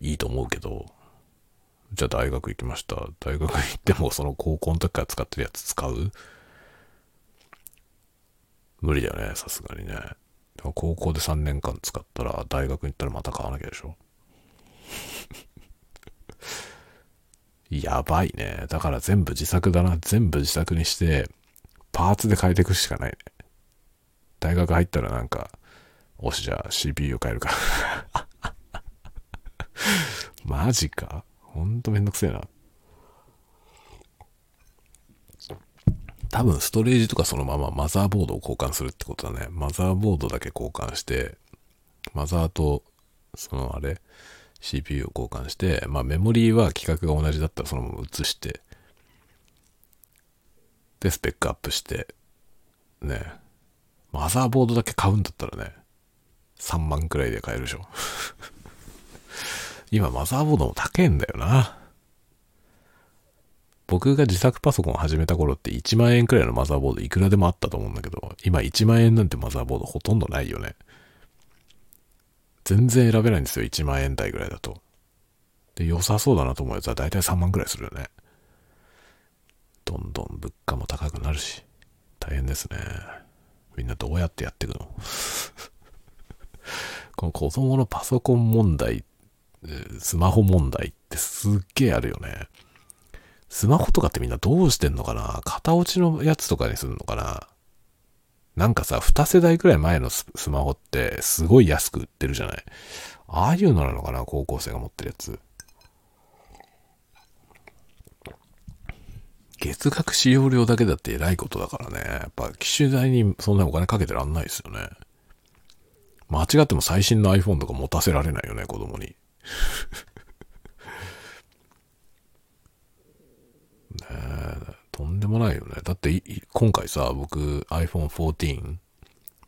いいと思うけど、じゃあ大学行きました。大学行ってもその高校の時から使ってるやつ使う？無理だよね、さすがにね。でも高校で3年間使ったら、大学行ったらまた買わなきゃでしょ？やばいね。だから全部自作だな。全部自作にして、パーツで変えていくしかないね。大学入ったらなんか、おしじゃあ CPU 変えるか [laughs] マジか？ほんとめんどくせえな。多分ストレージとかそのままマザーボードを交換するってことだね。マザーボードだけ交換して、マザーと、そのあれ、CPU を交換して、まあメモリーは規格が同じだったらそのまま移して、で、スペックアップして、ね、マザーボードだけ買うんだったらね、3万くらいで買えるでしょ。今マザーボードも高いんだよな。僕が自作パソコンを始めた頃って1万円くらいのマザーボードいくらでもあったと思うんだけど、今1万円なんてマザーボードほとんどないよね。全然選べないんですよ、1万円台ぐらいだと。で、良さそうだなと思うやつは大体3万くらいするよね。どんどん物価も高くなるし、大変ですね。みんなどうやってやっていくの？[laughs] この子供のパソコン問題、スマホ問題ってすっげえあるよね。スマホとかってみんなどうしてんのかな？型落ちのやつとかにするのかな？なんかさ、2世代くらい前のスマホってすごい安く売ってるじゃない？ああいうのなのかな？高校生が持ってるやつ。月額使用料だけだって偉いことだからね。やっぱ機種代にそんなにお金かけてらんないですよね。間違っても最新の iPhone とか持たせられないよね、子供に。[laughs] ねえ、とんでもないよね。だって、今回さ、僕 iPhone 14、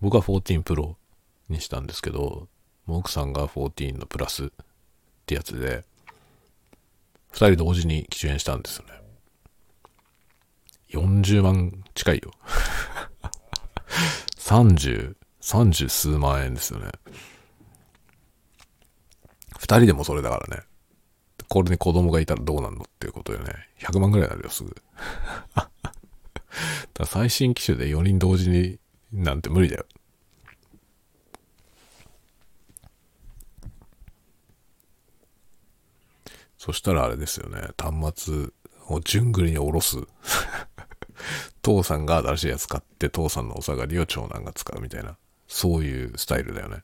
僕は14 Pro にしたんですけど、奥さんが14のプラスってやつで、二人同時に機種変したんですよね。40万近いよ。[laughs] 30、30数万円ですよね。二人でもそれだからね。これに子供がいたらどうなんのっていうことでね、100万ぐらいになるよ、すぐ。[laughs] だ最新機種で4人同時になんて無理だよ。そしたらあれですよね、端末を順繰りに下ろす。[laughs] 父さんが新しいやつ買って、父さんのお下がりを長男が使うみたいな、そういうスタイルだよね。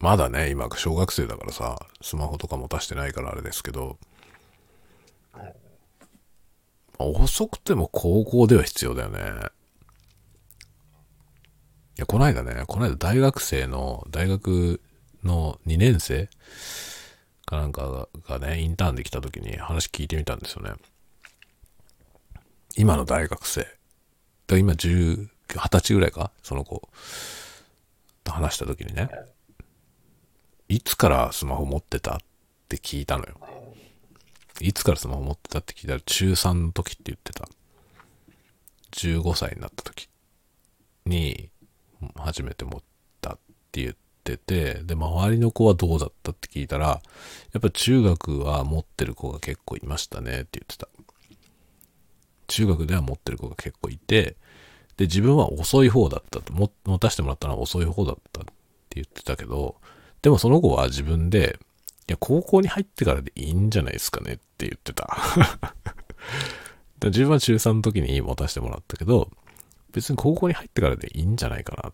まだね、今、小学生だからさ、スマホとか持たしてないからあれですけど、遅くても高校では必要だよね。いや、こないだね、こないだ大学生の、大学の2年生かなんかがね、インターンで来た時に話聞いてみたんですよね。今の大学生。今10、20歳ぐらいか？その子。と話した時にね。いつからスマホ持ってたって聞いたのよ。いつからスマホ持ってたって聞いたら中3の時って言ってた。15歳になった時に初めて持ったって言ってて、で、周りの子はどうだったって聞いたら、やっぱ中学は持ってる子が結構いましたねって言ってた。中学では持ってる子が結構いて、で、自分は遅い方だったって、持たせてもらったのは遅い方だったって言ってたけど、でもその子は自分で、いや、高校に入ってからでいいんじゃないですかねって言ってた。[laughs] 自分は中3の時に持たせてもらったけど、別に高校に入ってからでいいんじゃないかなっ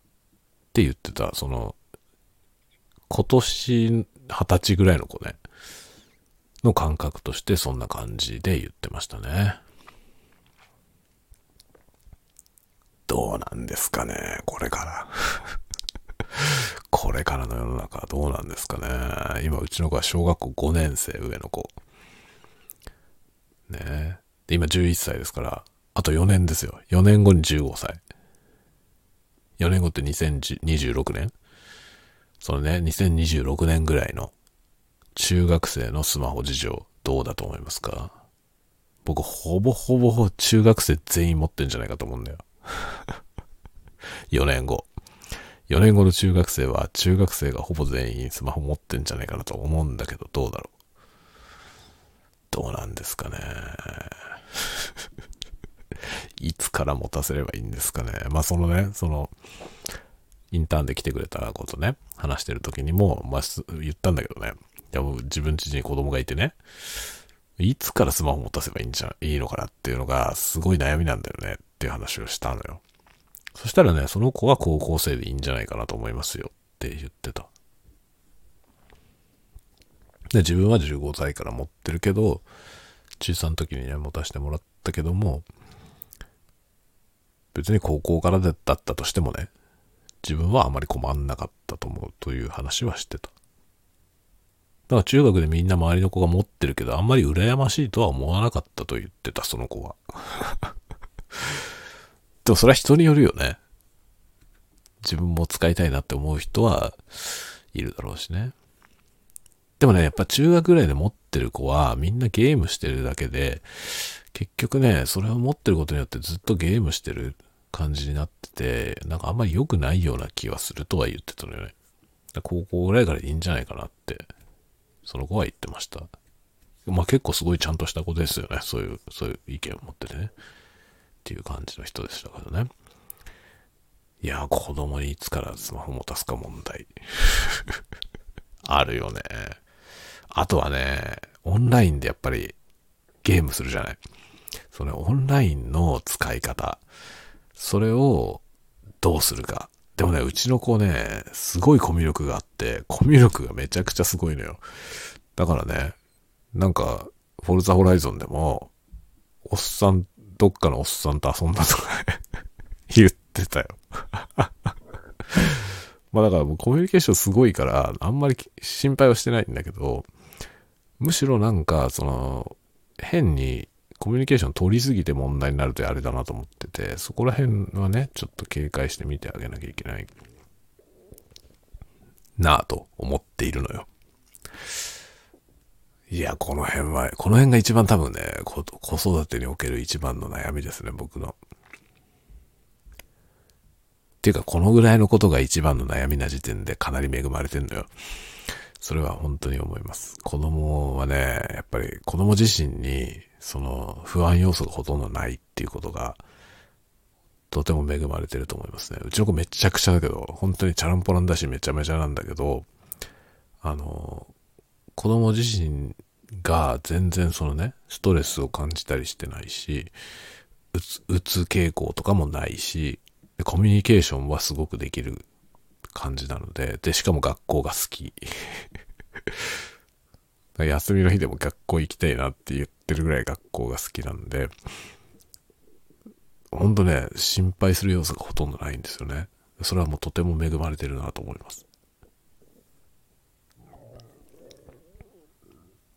て言ってた、その、今年二十歳ぐらいの子ね、の感覚としてそんな感じで言ってましたね。どうなんですかね、これからこれからの世の中どうなんですかね。今、うちの子は小学校5年生、上の子。ねで、今11歳ですから、あと4年ですよ。4年後に15歳。4年後って2026年？そのね、2026年ぐらいの中学生のスマホ事情、どうだと思いますか？僕、ほぼほぼ中学生全員持ってんじゃないかと思うんだよ。[laughs] 4年後。4年後の中学生は中学生がほぼ全員スマホ持ってんじゃないかなと思うんだけど、どうだろう。どうなんですかね。[laughs] いつから持たせればいいんですかね。まあそのね、その、インターンで来てくれたことね、話してる時にも、まあ言ったんだけどね。いやもう自分家に子供がいてね、いつからスマホ持たせばいいんじゃ、いいのかなっていうのがすごい悩みなんだよねっていう話をしたのよ。そしたらね、その子は高校生でいいんじゃないかなと思いますよって言ってた。で、自分は15歳から持ってるけど、中3の時にね、持たせてもらったけども、別に高校からだったとしてもね、自分はあまり困んなかったと思うという話はしてた。だから中学でみんな周りの子が持ってるけど、あんまり羨ましいとは思わなかったと言ってた、その子は。でもそれは人によるよね。自分も使いたいなって思う人はいるだろうしね。でもね、やっぱ中学ぐらいで持ってる子はみんなゲームしてるだけで、結局ね、それを持ってることによってずっとゲームしてる感じになってて、なんかあんまり良くないような気はするとは言ってたのよね。高校ぐらいからいいんじゃないかなってその子は言ってました。まあ結構すごいちゃんとした子ですよね。そういう、そういう意見を持っててね。っていう感じの人でしたけどね。いや、子供にいつからスマホ持たすか問題。[laughs] あるよね。あとはね、オンラインでやっぱりゲームするじゃない。そのオンラインの使い方。それをどうするか。でもね、うちの子ね、すごいコミュ力があって、コミュ力がめちゃくちゃすごいのよ。だからね、なんか、フォルザホライゾンでも、おっさん、どっかのおっさんと遊んだとか [laughs] 言ってたよ [laughs] まあだからもうコミュニケーションすごいから、あんまり心配はしてないんだけど、むしろなんか、その、変にコミュニケーション取りすぎて問題になるとあれだなと思ってて、そこら辺はね、ちょっと警戒して見てあげなきゃいけないなぁと思っているのよ。いや、この辺は、この辺が一番多分ね、子育てにおける一番の悩みですね、僕の。っていうか、このぐらいのことが一番の悩みな時点でかなり恵まれてんのよ。それは本当に思います。子供はね、やっぱり子供自身にその不安要素がほとんどないっていうことが、とても恵まれてると思いますね。うちの子めちゃくちゃだけど、本当にチャランポランだしめちゃめちゃなんだけど、あの、子供自身が全然そのね、ストレスを感じたりしてないし、うつ、うつ傾向とかもないし、コミュニケーションはすごくできる感じなので、で、しかも学校が好き。[laughs] 休みの日でも学校行きたいなって言ってるぐらい学校が好きなんで、ほんとね、心配する要素がほとんどないんですよね。それはもうとても恵まれてるなと思います。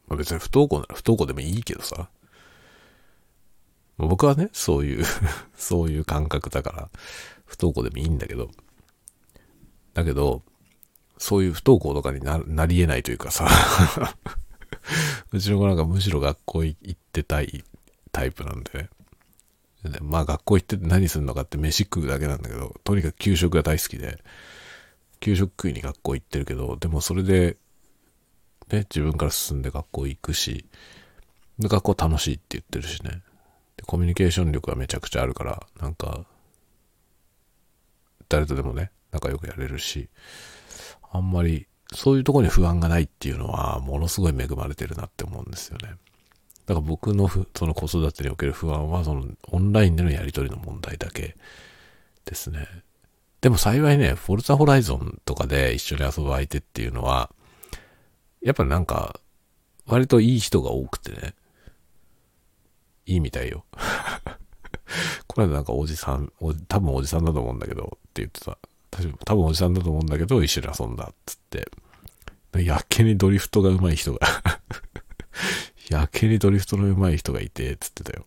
まあ、別に不登校なら不登校でもいいけどさ。僕はね、そういう [laughs] そういう感覚だから、不登校でもいいんだけど、だけど、そういう不登校とかにななり得ないというかさ [laughs] うちの子なんかむしろ学校行ってたいタイプなんでね。でまあ学校行って何するのかって飯食うだけなんだけど、とにかく給食が大好きで、給食食いに学校行ってるけど、でもそれで、ね、自分から進んで学校行くし、で、学校楽しいって言ってるしね。で、コミュニケーション力がめちゃくちゃあるから、なんか、誰とでもね、仲良くやれるし、あんまりそういうとこに不安がないっていうのは、ものすごい恵まれてるなって思うんですよね。だから僕のその子育てにおける不安は、そのオンラインでのやり取りの問題だけですね。でも幸いね、フォルツァホライゾンとかで一緒に遊ぶ相手っていうのは、やっぱなんか、割といい人が多くてね。いいみたいよ。[laughs] これなんかおじさん、多分おじさんだと思うんだけどって言ってた。多分おじさんだと思うんだけど、一緒に遊んだっつって。やけにドリフトが上手い人が [laughs] やけにドリフトの上手い人がいて、つってたよ。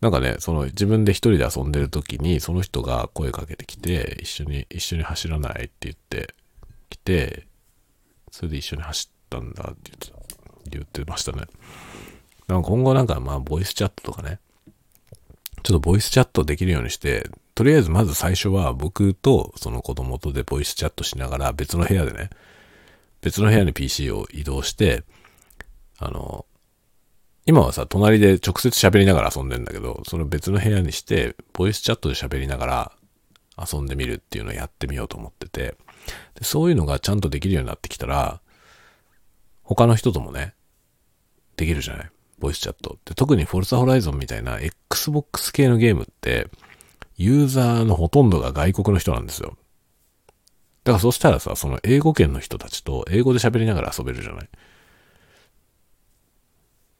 なんかね、その自分で一人で遊んでる時に、その人が声かけてきて、一緒に、一緒に走らないって言ってきて、それで一緒に走ったんだって言って、言ってましたね。なんか今後なんかまあ、ボイスチャットとかね、ちょっとボイスチャットできるようにして、とりあえずまず最初は僕とその子供とでボイスチャットしながら別の部屋でね、別の部屋に PC を移動して、あの、今はさ、隣で直接喋りながら遊んでんだけど、その別の部屋にして、ボイスチャットで喋りながら遊んでみるっていうのをやってみようと思ってて、でそういうのがちゃんとできるようになってきたら、他の人ともね、できるじゃない？ボイスチャット。で、特にフォルツァホライゾンみたいな Xbox 系のゲームって、ユーザーのほとんどが外国の人なんですよ。だからそしたらさ、その英語圏の人たちと英語で喋りながら遊べるじゃない？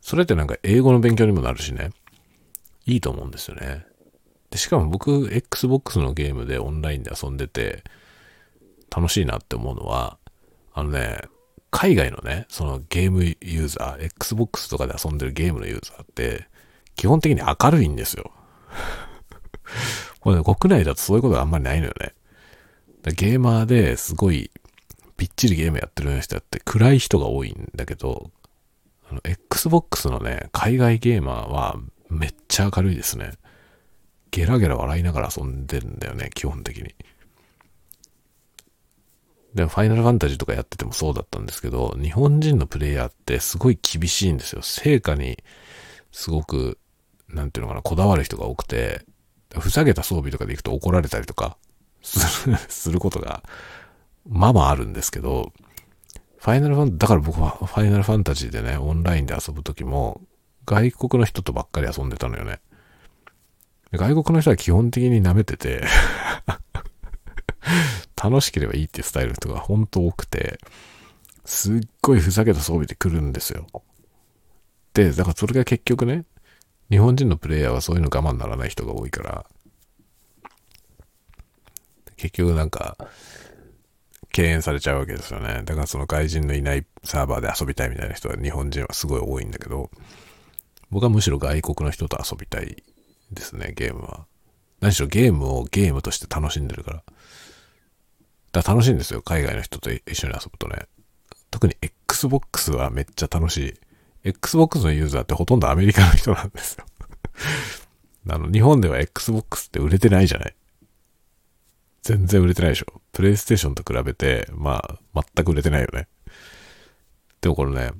それってなんか英語の勉強にもなるしね。いいと思うんですよね。で、しかも僕、Xbox のゲームでオンラインで遊んでて、楽しいなって思うのは、あのね、海外のね、そのゲームユーザー、Xbox とかで遊んでるゲームのユーザーって、基本的に明るいんですよ。[laughs] これね、国内だとそういうことがあんまりないのよね。ゲーマーですごい、びっちりゲームやってる人だって暗い人が多いんだけど、あの、Xbox のね、海外ゲーマーはめっちゃ明るいですね。ゲラゲラ笑いながら遊んでるんだよね、基本的に。で、ファイナルファンタジーとかやっててもそうだったんですけど、日本人のプレイヤーってすごい厳しいんですよ。成果にすごく、なんていうのかな、こだわる人が多くて、ふざけた装備とかで行くと怒られたりとかする [laughs] することが、まあまああるんですけど、ファイナルファン、だから僕はファイナルファンタジーでね、オンラインで遊ぶときも、外国の人とばっかり遊んでたのよね。外国の人は基本的に舐めてて楽しければいいっていうスタイルの人が本当多くて、すっごいふざけた装備で来るんですよ。で、だからそれが結局ね、日本人のプレイヤーはそういうの我慢ならない人が多いから、結局なんか、敬遠されちゃうわけですよね。だからその外人のいないサーバーで遊びたいみたいな人は日本人はすごい多いんだけど、僕はむしろ外国の人と遊びたいですね、ゲームは。何しろゲームをゲームとして楽しんでるから。だ楽しいんですよ、海外の人と一緒に遊ぶとね。特に Xbox はめっちゃ楽しい。Xbox のユーザーってほとんどアメリカの人なんですよ [laughs] あの、日本では Xbox って売れてないじゃない。全然売れてないでしょ。プレイステーションと比べて、まあ、全く売れてないよね。でもこれね、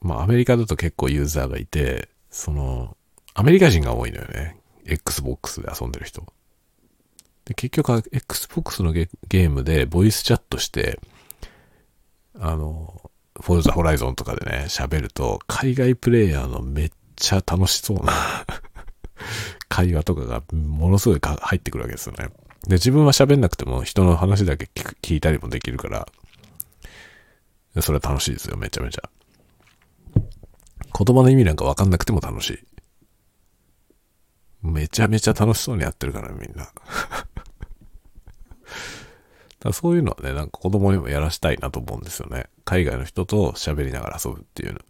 まあアメリカだと結構ユーザーがいて、その、アメリカ人が多いのよね。Xbox で遊んでる人。で結局は、Xbox のゲームでボイスチャットして、あの、フォルザホライゾンとかでね、喋ると、海外プレイヤーのめっちゃ楽しそうな [laughs] 会話とかがものすごい入ってくるわけですよね。で、自分は喋んなくても人の話だけ聞いたりもできるから、それは楽しいですよ、めちゃめちゃ。言葉の意味なんかわかんなくても楽しい。めちゃめちゃ楽しそうにやってるから、みんな。だそういうのはね、なんか子供にもやらしたいなと思うんですよね。海外の人と喋りながら遊ぶっていうの。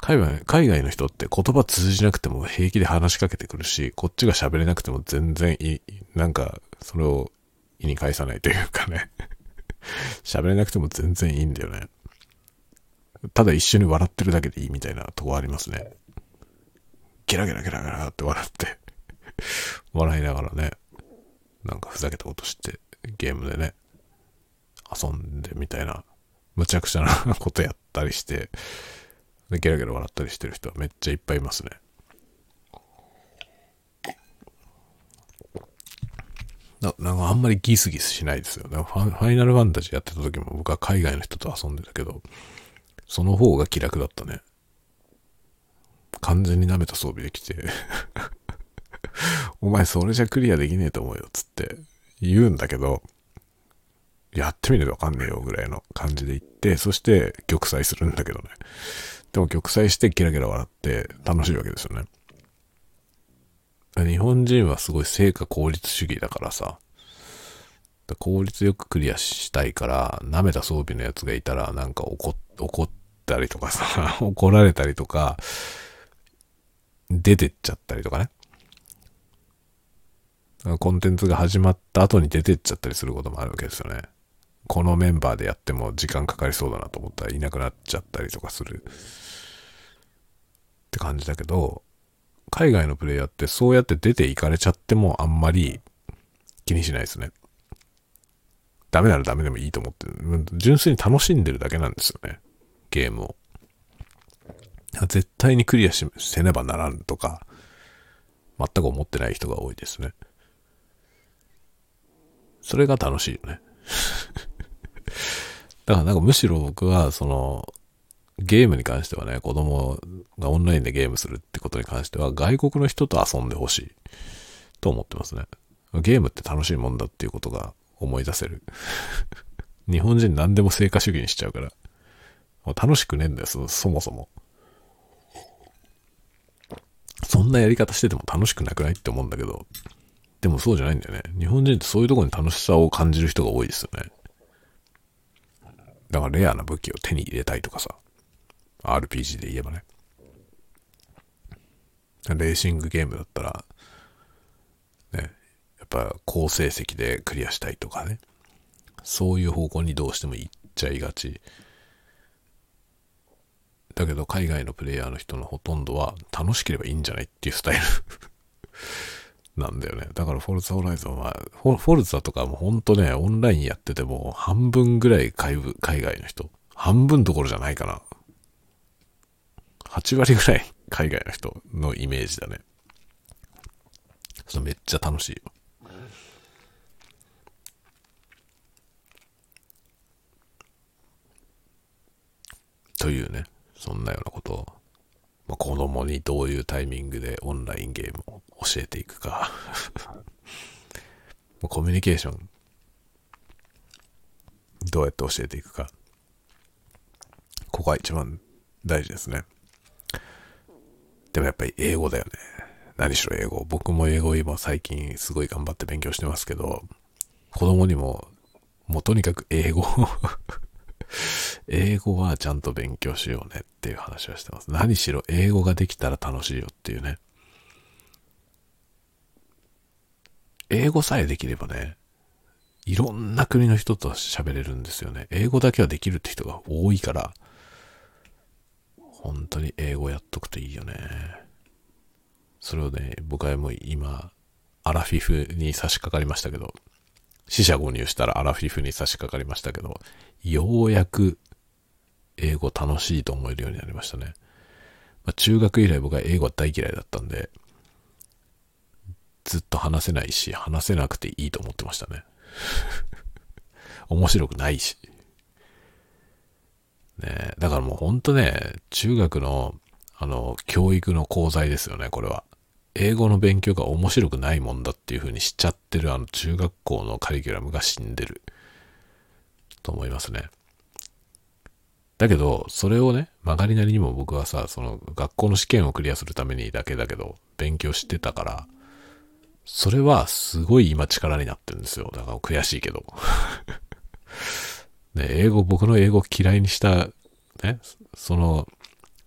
海外海外の人って言葉通じなくても平気で話しかけてくるし、こっちが喋れなくても全然いい、なんか、それを意に返さないというかね。[laughs] 喋れなくても全然いいんだよね。ただ一緒に笑ってるだけでいいみたいなとこありますね。ゲラゲラゲラゲラって笑って笑いながらね、なんかふざけたことして、ゲームでね、遊んでみたいな、むちゃくちゃなことやったりして、で、ゲラゲラ笑ったりしてる人はめっちゃいっぱいいますね。ななんかあんまりギスギスしないですよね。ファイナルファンタジーやってた時も僕は海外の人と遊んでたけど、その方が気楽だったね。完全に舐めた装備できて [laughs] お前それじゃクリアできねえと思うよ、つって言うんだけど、やってみるとわかんねえよぐらいの感じで言って、そして玉砕するんだけどね。でも玉砕してゲラゲラ笑って楽しいわけですよね。日本人はすごい成果効率主義だからさ、効率よくクリアしたいから、舐めた装備のやつがいたら、なんか怒ったりとかさ、[laughs] 怒られたりとか、出てっちゃったりとかね。のコンテンツが始まった後に出てっちゃったりすることもあるわけですよね。このメンバーでやっても時間かかりそうだなと思ったらいなくなっちゃったりとかするって感じだけど、海外のプレイヤーってそうやって出ていかれちゃってもあんまり気にしないですね。ダメならダメでもいいと思ってる。純粋に楽しんでるだけなんですよね。ゲームを。絶対にクリアしせねばならんとか、全く思ってない人が多いですね。それが楽しいよね。[laughs] だからなんかむしろ僕は、その、ゲームに関してはね、子供がオンラインでゲームするってことに関しては、外国の人と遊んでほしいと思ってますね。ゲームって楽しいもんだっていうことが思い出せる。[laughs] 日本人何でも成果主義にしちゃうから、楽しくねえんだよ、そそもそも。そんなやり方してても楽しくなくないって思うんだけど、でもそうじゃないんだよね。日本人ってそういうとこに楽しさを感じる人が多いですよね。だからレアな武器を手に入れたいとかさ、RPG で言えばね。レーシングゲームだったら、ね、やっぱ好成績でクリアしたいとかね。そういう方向にどうしても行っちゃいがち。だけど海外のプレイヤーの人のほとんどは楽しければいいんじゃないっていうスタイルなんだよね。だからフォルツァホライゾンは、フォルツァとかもほんとね、オンラインやってても半分ぐらい海海外の人。半分どころじゃないかな。8割ぐらい [laughs] 海外の人のイメージだね。それめっちゃ楽しいよ。というね、そんなようなことを、まあ、子供にどういうタイミングでオンラインゲームを教えていくか [laughs] コミュニケーション、どうやって教えていくか。ここが一番大事ですね。でもやっぱり英語だよね。何しろ英語。僕も英語今最近すごい頑張って勉強してますけど、子供にも、もうとにかく英語 [laughs] 英語はちゃんと勉強しようねっていう話はしてます。何しろ英語ができたら楽しいよっていうね。英語さえできればね、いろんな国の人と喋れるんですよね。英語だけはできるって人が多いから、本当に英語やっとくといいよね。それをね、僕はもう今、アラフィフに差し掛かりましたけど、死者誤入したらアラフィフに差し掛かりましたけど、ようやく英語楽しいと思えるようになりましたね。まあ、中学以来僕は英語は大嫌いだったんで、ずっと話せないし、話せなくていいと思ってましたね。[laughs] 面白くないし。ねだからもうほんとね、中学の、あの、教育の講座ですよね、これは。英語の勉強が面白くないもんだっていう風にしちゃってるあの中学校のカリキュラムが死んでると思いますね。だけど、それをね、曲がりなりにも僕はさ、その学校の試験をクリアするためにだけだけど、勉強してたから、それはすごい今力になってるんですよ。だから悔しいけど。[laughs] ね、英語、僕の英語嫌いにした、ね、その、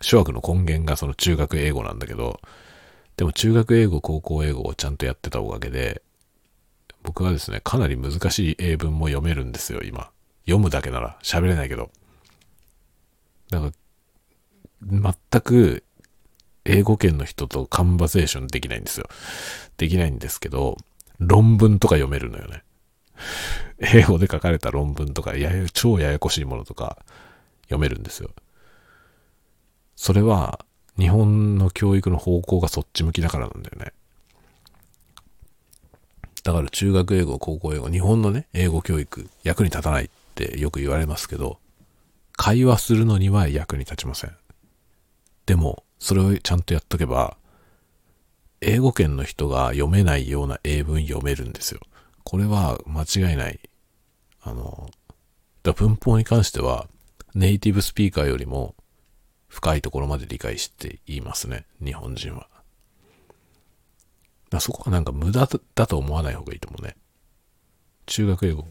諸悪の根源がその中学英語なんだけど、でも中学英語、高校英語をちゃんとやってたおかげで、僕はですね、かなり難しい英文も読めるんですよ、今。読むだけなら喋れないけど。だから、全く英語圏の人とカンバセーションできないんですよ。できないんですけど、論文とか読めるのよね。英語で書かれた論文とか、やや、超ややこしいものとか読めるんですよ。それは、日本の教育の方向がそっち向きだからなんだよね。だから中学英語、高校英語、日本のね、英語教育、役に立たないってよく言われますけど、会話するのには役に立ちません。でも、それをちゃんとやっとけば、英語圏の人が読めないような英文読めるんですよ。これは間違いない。あの、だ文法に関しては、ネイティブスピーカーよりも深いところまで理解して言いますね。日本人は。だそこはなんか無駄だと思わない方がいいと思うね。中学英語。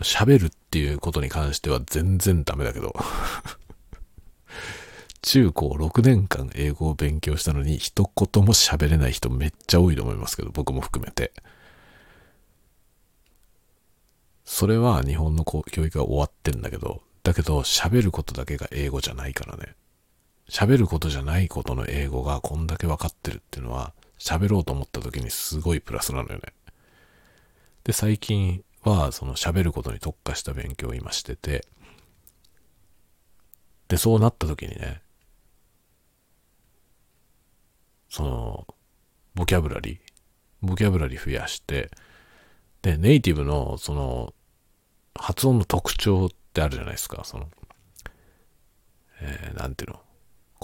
喋るっていうことに関しては全然ダメだけど中高6年間英語を勉強したのに一言も喋れない人めっちゃ多いと思いますけど、僕も含めて。それは日本の教育が終わってんだけど、だけど喋ることだけが英語じゃないからね。喋ることじゃないことの英語がこんだけ分かってるっていうのは、喋ろうと思った時にすごいプラスなのよね。で、最近はその喋ることに特化した勉強を今してて、で、そうなった時にね、その、ボキャブラリー、ボキャブラリー増やして、で、ネイティブの、その、発音の特徴ってあるじゃないですか、その、えー、なんていうの、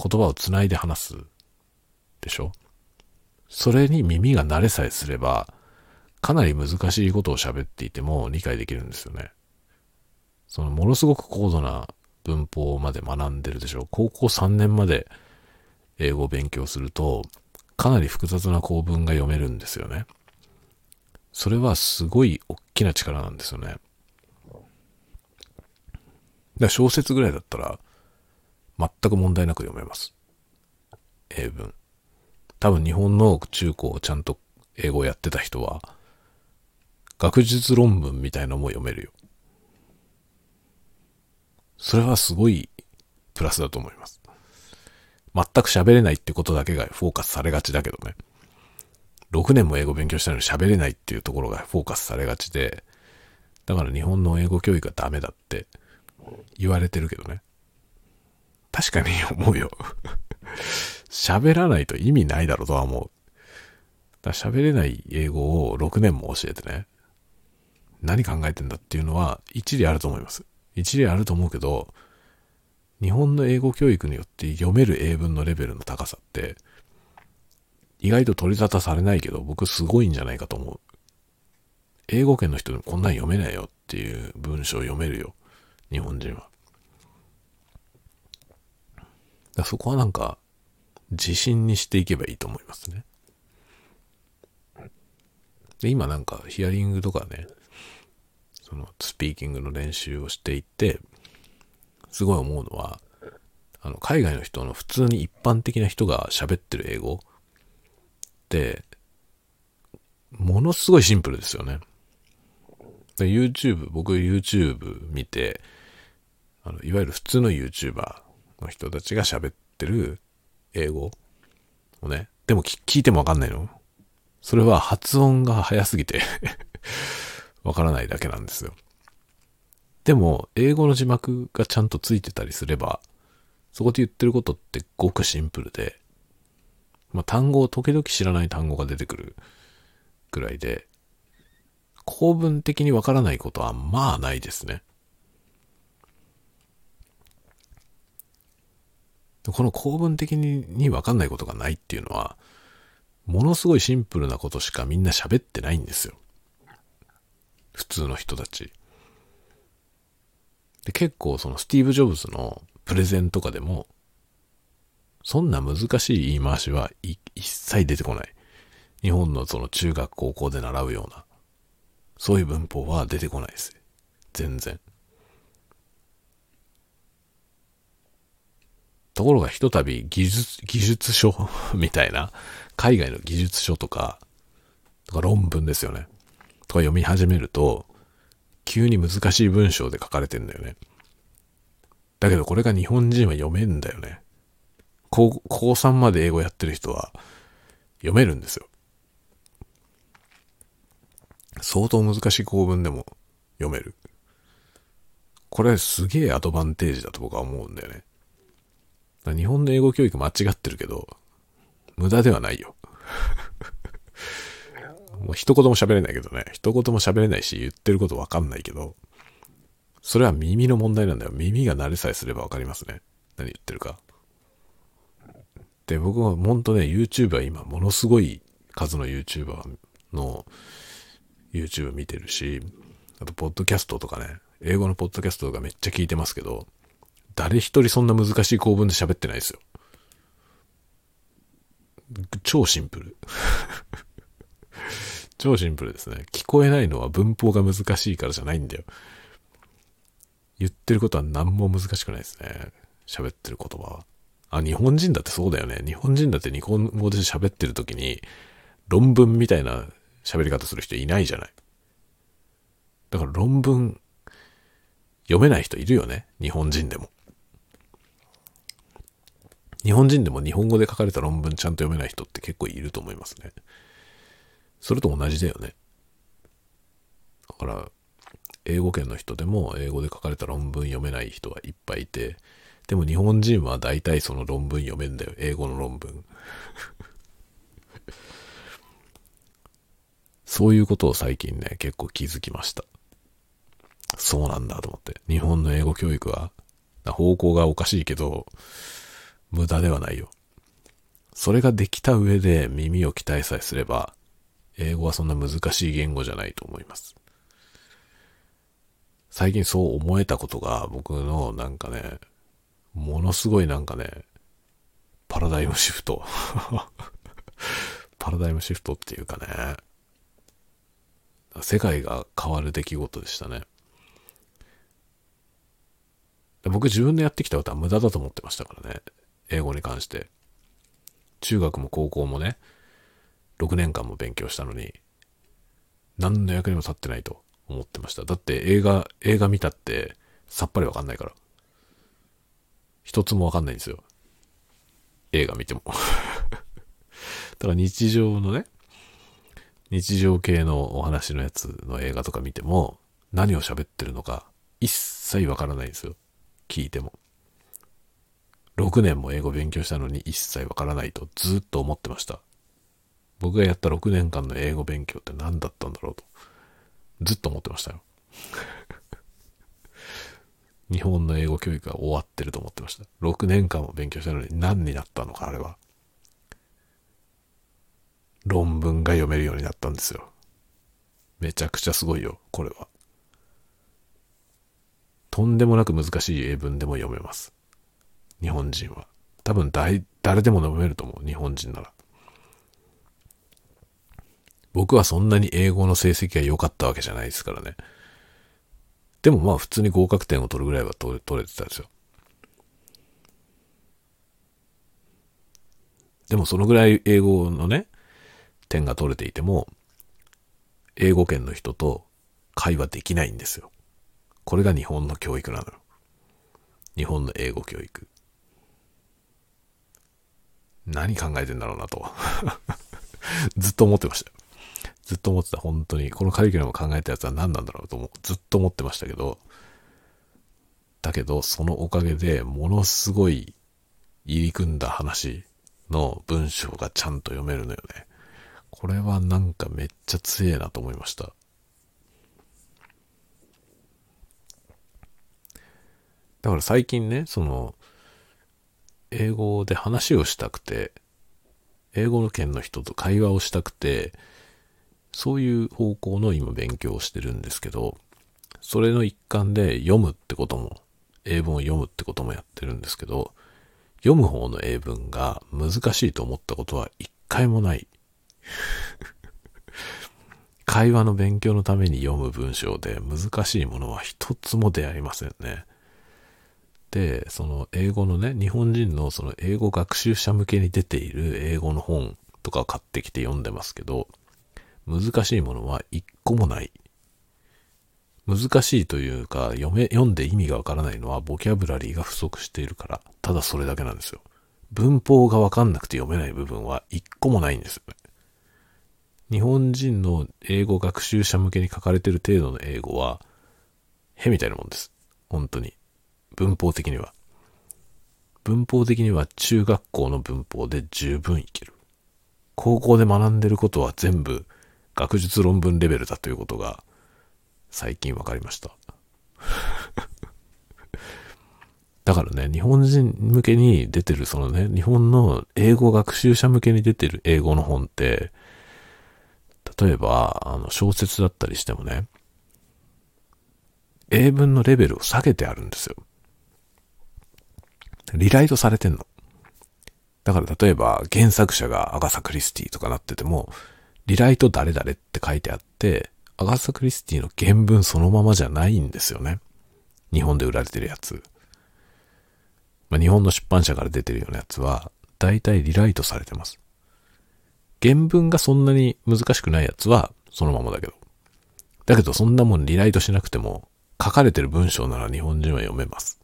言葉をつないで話すでしょ？それに耳が慣れさえすれば、かなり難しいことを喋っていても理解できるんですよね。そのものすごく高度な文法まで学んでるでしょ？高校3年まで英語を勉強すると、かなり複雑な構文が読めるんですよね。それはすごい大きな力なんですよね。だ小説ぐらいだったら、全く問題なく読めます。英文。多分日本の中高をちゃんと英語をやってた人は、学術論文みたいのも読めるよ。それはすごいプラスだと思います。全く喋れないってことだけがフォーカスされがちだけどね。6年も英語勉強したのに喋れないっていうところがフォーカスされがちで、だから日本の英語教育がダメだって言われてるけどね。確かに思うよ喋らないと意味ないだろうとは思う。だ喋れない英語を6年も教えてね。何考えてんだっていうのは一理あると思います。一理あると思うけど、日本の英語教育によって読める英文のレベルの高さって、意外と取り沙汰されないけど、僕すごいんじゃないかと思う。英語圏の人でもこんなん読めないよっていう文章を読めるよ。日本人は。だそこはなんか、自信にしていけばいいと思いますね。で、今なんかヒアリングとかね、そのスピーキングの練習をしていて、すごい思うのは、あの、海外の人の普通に一般的な人が喋ってる英語って、ものすごいシンプルですよね。YouTube、僕 YouTube 見て、あの、いわゆる普通の YouTuber の人たちが喋ってる英語をね、でも聞いてもわかんないのそれは発音が早すぎて [laughs] わからないだけなんですよ。でも、英語の字幕がちゃんとついてたりすれば、そこで言ってることってごくシンプルで、まあ、単語を時々知らない単語が出てくるぐらいで、構文的にわからないことはまあないですね。この構文的にわかんないことがないっていうのは、ものすごいシンプルなことしかみんな喋ってないんですよ。普通の人たち。で、結構そのスティーブ・ジョブズのプレゼンとかでも、そんな難しい言い回しは一切出てこない。日本のその中学高校で習うような、そういう文法は出てこないです。全然。ところがひとたび技術、技術書 [laughs] みたいな、海外の技術書とか、とか論文ですよね。とか読み始めると、急に難しい文章で書かれてんだよね。だけどこれが日本人は読めんだよね。高高3まで英語やってる人は読めるんですよ。相当難しい構文でも読める。これすげえアドバンテージだと僕は思うんだよね。日本の英語教育間違ってるけど、無駄ではないよ。もう一言も喋れないけどね。一言も喋れないし、言ってることわかんないけど、それは耳の問題なんだよ。耳が慣れさえすればわかりますね。何言ってるか。で、僕は本当ね、YouTube は今ものすごい数の YouTuber の YouTube 見てるし、あと、ポッドキャストとかね、英語のポッドキャストとかめっちゃ聞いてますけど、誰一人そんな難しい構文で喋ってないですよ。超シンプル。超シンプルですね。聞こえないのは文法が難しいからじゃないんだよ。言ってることは何も難しくないですね。喋ってる言葉は。あ、日本人だってそうだよね。日本人だって日本語で喋ってる時に論文みたいな喋り方する人いないじゃない。だから論文読めない人いるよね。日本人でも。日本人でも日本語で書かれた論文ちゃんと読めない人って結構いると思いますね。それと同じだよね。だから、英語圏の人でも英語で書かれた論文読めない人はいっぱいいて、でも日本人は大体その論文読めんだよ。英語の論文。[laughs] そういうことを最近ね、結構気づきました。そうなんだと思って。日本の英語教育は、方向がおかしいけど、無駄ではないよ。それができた上で耳を鍛えさえすれば、英語はそんな難しい言語じゃないと思います。最近そう思えたことが僕のなんかね、ものすごいなんかね、パラダイムシフト。[laughs] パラダイムシフトっていうかね、世界が変わる出来事でしたね。僕自分でやってきたことは無駄だと思ってましたからね。英語に関して。中学も高校もね、6年間も勉強したのに、何の役にも立ってないと思ってました。だって映画、映画見たってさっぱりわかんないから。一つもわかんないんですよ。映画見ても。[laughs] だから日常のね、日常系のお話のやつの映画とか見ても、何を喋ってるのか一切わからないんですよ。聞いても。6年も英語勉強したのに一切わからないとずっと思ってました。僕がやった6年間の英語勉強って何だったんだろうと。ずっと思ってましたよ。[laughs] 日本の英語教育が終わってると思ってました。6年間も勉強したのに何になったのか、あれは。論文が読めるようになったんですよ。めちゃくちゃすごいよ、これは。とんでもなく難しい英文でも読めます。日本人は。多分誰でも読めると思う、日本人なら。僕はそんなに英語の成績が良かったわけじゃないですからね。でもまあ普通に合格点を取るぐらいは取れてたんですよ。でもそのぐらい英語のね、点が取れていても、英語圏の人と会話できないんですよ。これが日本の教育なの。日本の英語教育。何考えてんだろうなと。[laughs] ずっと思ってました。ずっと思ってた、本当に。このカリキュラムを考えたやつは何なんだろうとずっと思ってましたけど、だけど、そのおかげで、ものすごい入り組んだ話の文章がちゃんと読めるのよね。これはなんかめっちゃ強えなと思いました。だから最近ね、その、英語で話をしたくて、英語の圏の人と会話をしたくて、そういう方向の今勉強をしてるんですけど、それの一環で読むってことも、英文を読むってこともやってるんですけど、読む方の英文が難しいと思ったことは一回もない。[laughs] 会話の勉強のために読む文章で難しいものは一つも出会いませんね。で、その英語のね、日本人のその英語学習者向けに出ている英語の本とかを買ってきて読んでますけど、難しいものは一個もない。難しいというか、読め、読んで意味がわからないのは、ボキャブラリーが不足しているから、ただそれだけなんですよ。文法がわかんなくて読めない部分は一個もないんですよね。日本人の英語学習者向けに書かれてる程度の英語は、へみたいなもんです。本当に。文法的には。文法的には中学校の文法で十分いける。高校で学んでることは全部学術論文レベルだということが最近分かりました。[laughs] だからね、日本人向けに出てる、そのね、日本の英語学習者向けに出てる英語の本って、例えば、あの、小説だったりしてもね、英文のレベルを下げてあるんですよ。リライトされてんの。だから例えば原作者がアガサ・クリスティとかなってても、リライト誰々って書いてあって、アガサ・クリスティの原文そのままじゃないんですよね。日本で売られてるやつ。まあ、日本の出版社から出てるようなやつは、大体リライトされてます。原文がそんなに難しくないやつは、そのままだけど。だけどそんなもんリライトしなくても、書かれてる文章なら日本人は読めます。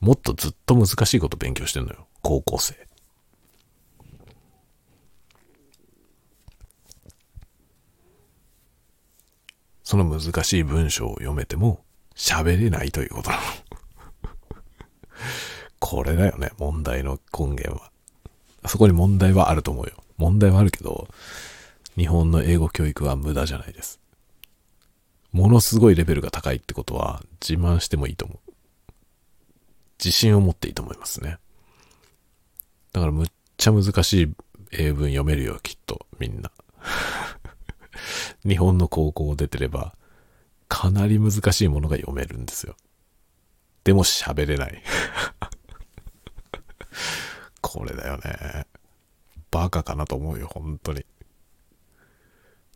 もっとずっと難しいこと勉強してんのよ。高校生。その難しい文章を読めても喋れないということなの。[laughs] これだよね、問題の根源は。そこに問題はあると思うよ。問題はあるけど、日本の英語教育は無駄じゃないです。ものすごいレベルが高いってことは自慢してもいいと思う。自信を持っていいと思いますね。だからむっちゃ難しい英文読めるよ、きっと、みんな。[laughs] 日本の高校を出てれば、かなり難しいものが読めるんですよ。でも喋れない。[laughs] これだよね。バカかなと思うよ、本当に。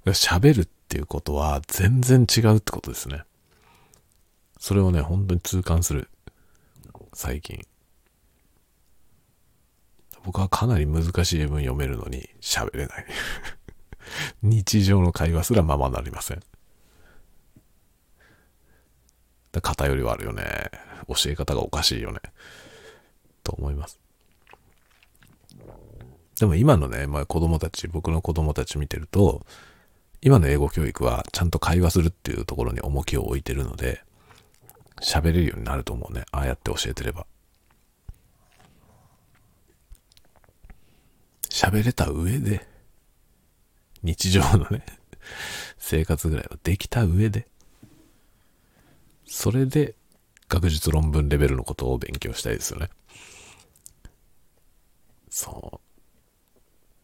喋るっていうことは全然違うってことですね。それをね、本当に痛感する。最近。僕はかなり難しい文読めるのに喋れない。[laughs] 日常の会話すらままなりません。偏りはあるよね。教え方がおかしいよね。と思います。でも今のね、まあ子供たち、僕の子供たち見てると、今の英語教育はちゃんと会話するっていうところに重きを置いてるので、喋れるようになると思うね。ああやって教えてれば。喋れた上で、日常のね、生活ぐらいはできた上で、それで学術論文レベルのことを勉強したいですよね。そ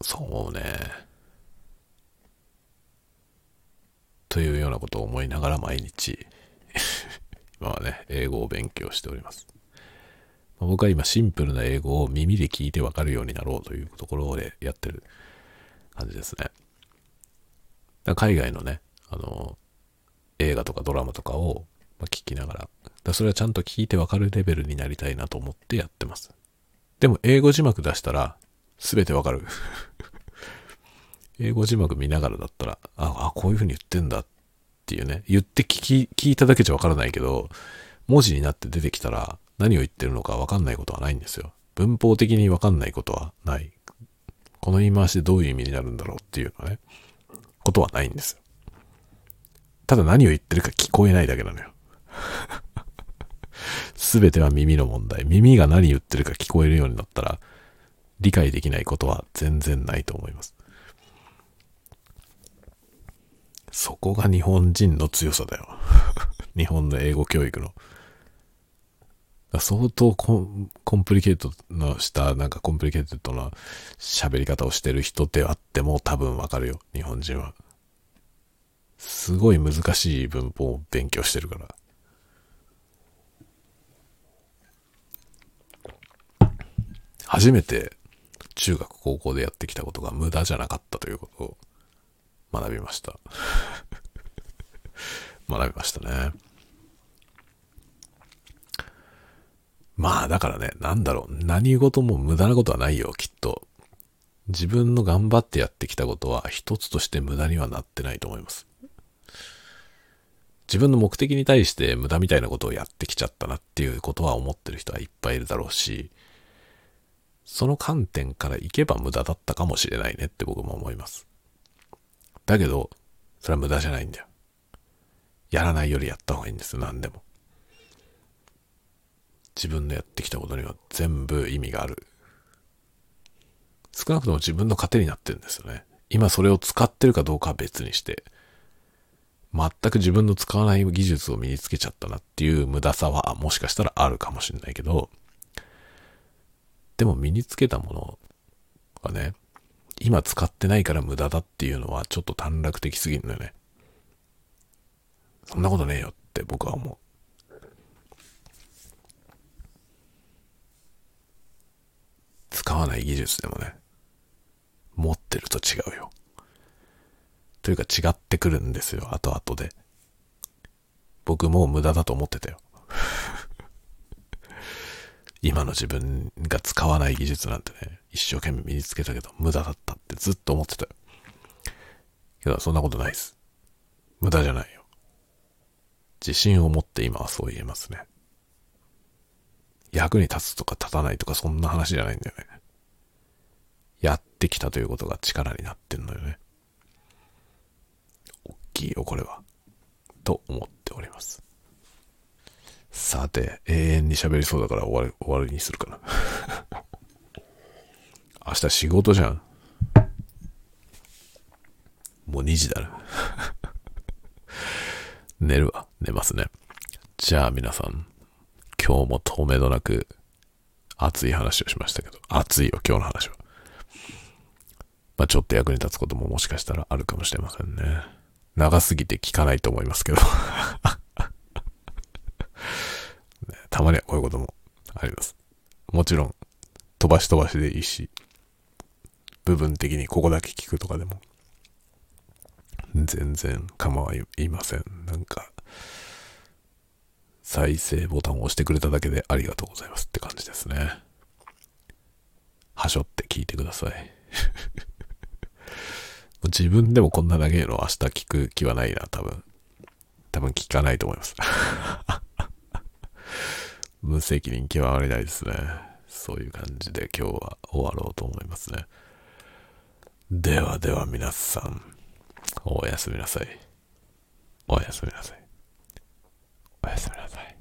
う。そうね。というようなことを思いながら毎日 [laughs] 今はね、英語を勉強しております。僕は今シンプルな英語を耳で聞いてわかるようになろうというところでやってる感じですね。海外のね、あの、映画とかドラマとかを聞きながら、だそれはちゃんと聞いてわかるレベルになりたいなと思ってやってます。でも英語字幕出したら全てわかる [laughs] 英語字幕見ながらだったら、あ、あ、こういう風に言ってんだっていうね、言って聞き、聞いただけじゃわからないけど、文字になって出てきたら、何を言ってるのかわかんないことはないんですよ。文法的にわかんないことはない。この言い回しでどういう意味になるんだろうっていうのはね、ことはないんですよ。ただ何を言ってるか聞こえないだけなのよ。[laughs] すべては耳の問題。耳が何言ってるか聞こえるようになったら、理解できないことは全然ないと思います。そこが日本人の強さだよ。日本の英語教育の。相当コンプリケートのした、なんかコンプリケートな喋り方をしてる人であっても多分わかるよ、日本人は。すごい難しい文法を勉強してるから。初めて中学高校でやってきたことが無駄じゃなかったということを学びました。[laughs] 学びましたね。まあだからね、なんだろう、何事も無駄なことはないよ、きっと。自分の頑張ってやってきたことは一つとして無駄にはなってないと思います。自分の目的に対して無駄みたいなことをやってきちゃったなっていうことは思ってる人はいっぱいいるだろうし、その観点からいけば無駄だったかもしれないねって僕も思います。だけど、それは無駄じゃないんだよ。やらないよりやった方がいいんですよ、何でも。自分のやってきたことには全部意味がある。少なくとも自分の糧になってるんですよね。今それを使ってるかどうかは別にして、全く自分の使わない技術を身につけちゃったなっていう無駄さはもしかしたらあるかもしれないけど、でも身につけたものがね、今使ってないから無駄だっていうのはちょっと短絡的すぎるんだよね。そんなことねえよって僕は思う。使わない技術でもね、持ってると違うよ。というか違ってくるんですよ、後々で。僕もう無駄だと思ってたよ。[laughs] 今の自分が使わない技術なんてね、一生懸命身につけたけど無駄だったってずっと思ってたよ。けどそんなことないです。無駄じゃないよ。自信を持って今はそう言えますね。役に立つとか立たないとかそんな話じゃないんだよね。やってきたということが力になってんのよね。大きいよ、これは。と思っております。さて、永遠に喋りそうだから終わり、終わりにするかな。[laughs] 明日仕事じゃん。もう2時だな。[laughs] 寝るわ。寝ますね。じゃあ皆さん、今日も透明度なく熱い話をしましたけど、熱いよ、今日の話は。まあちょっと役に立つことももしかしたらあるかもしれませんね。長すぎて聞かないと思いますけど [laughs] たまにはこういうこともあります。もちろん、飛ばし飛ばしでいいし、部分的にここだけ聞くとかでも、全然構いません。なんか、再生ボタンを押してくれただけでありがとうございますって感じですね。はしょって聞いてください。[laughs] 自分でもこんな長いの明日聞く気はないな、多分。多分聞かないと思います。[laughs] 無責任極まりないですね。そういう感じで今日は終わろうと思いますね。ではでは皆さん、おやすみなさい。おやすみなさい。おやすみなさい。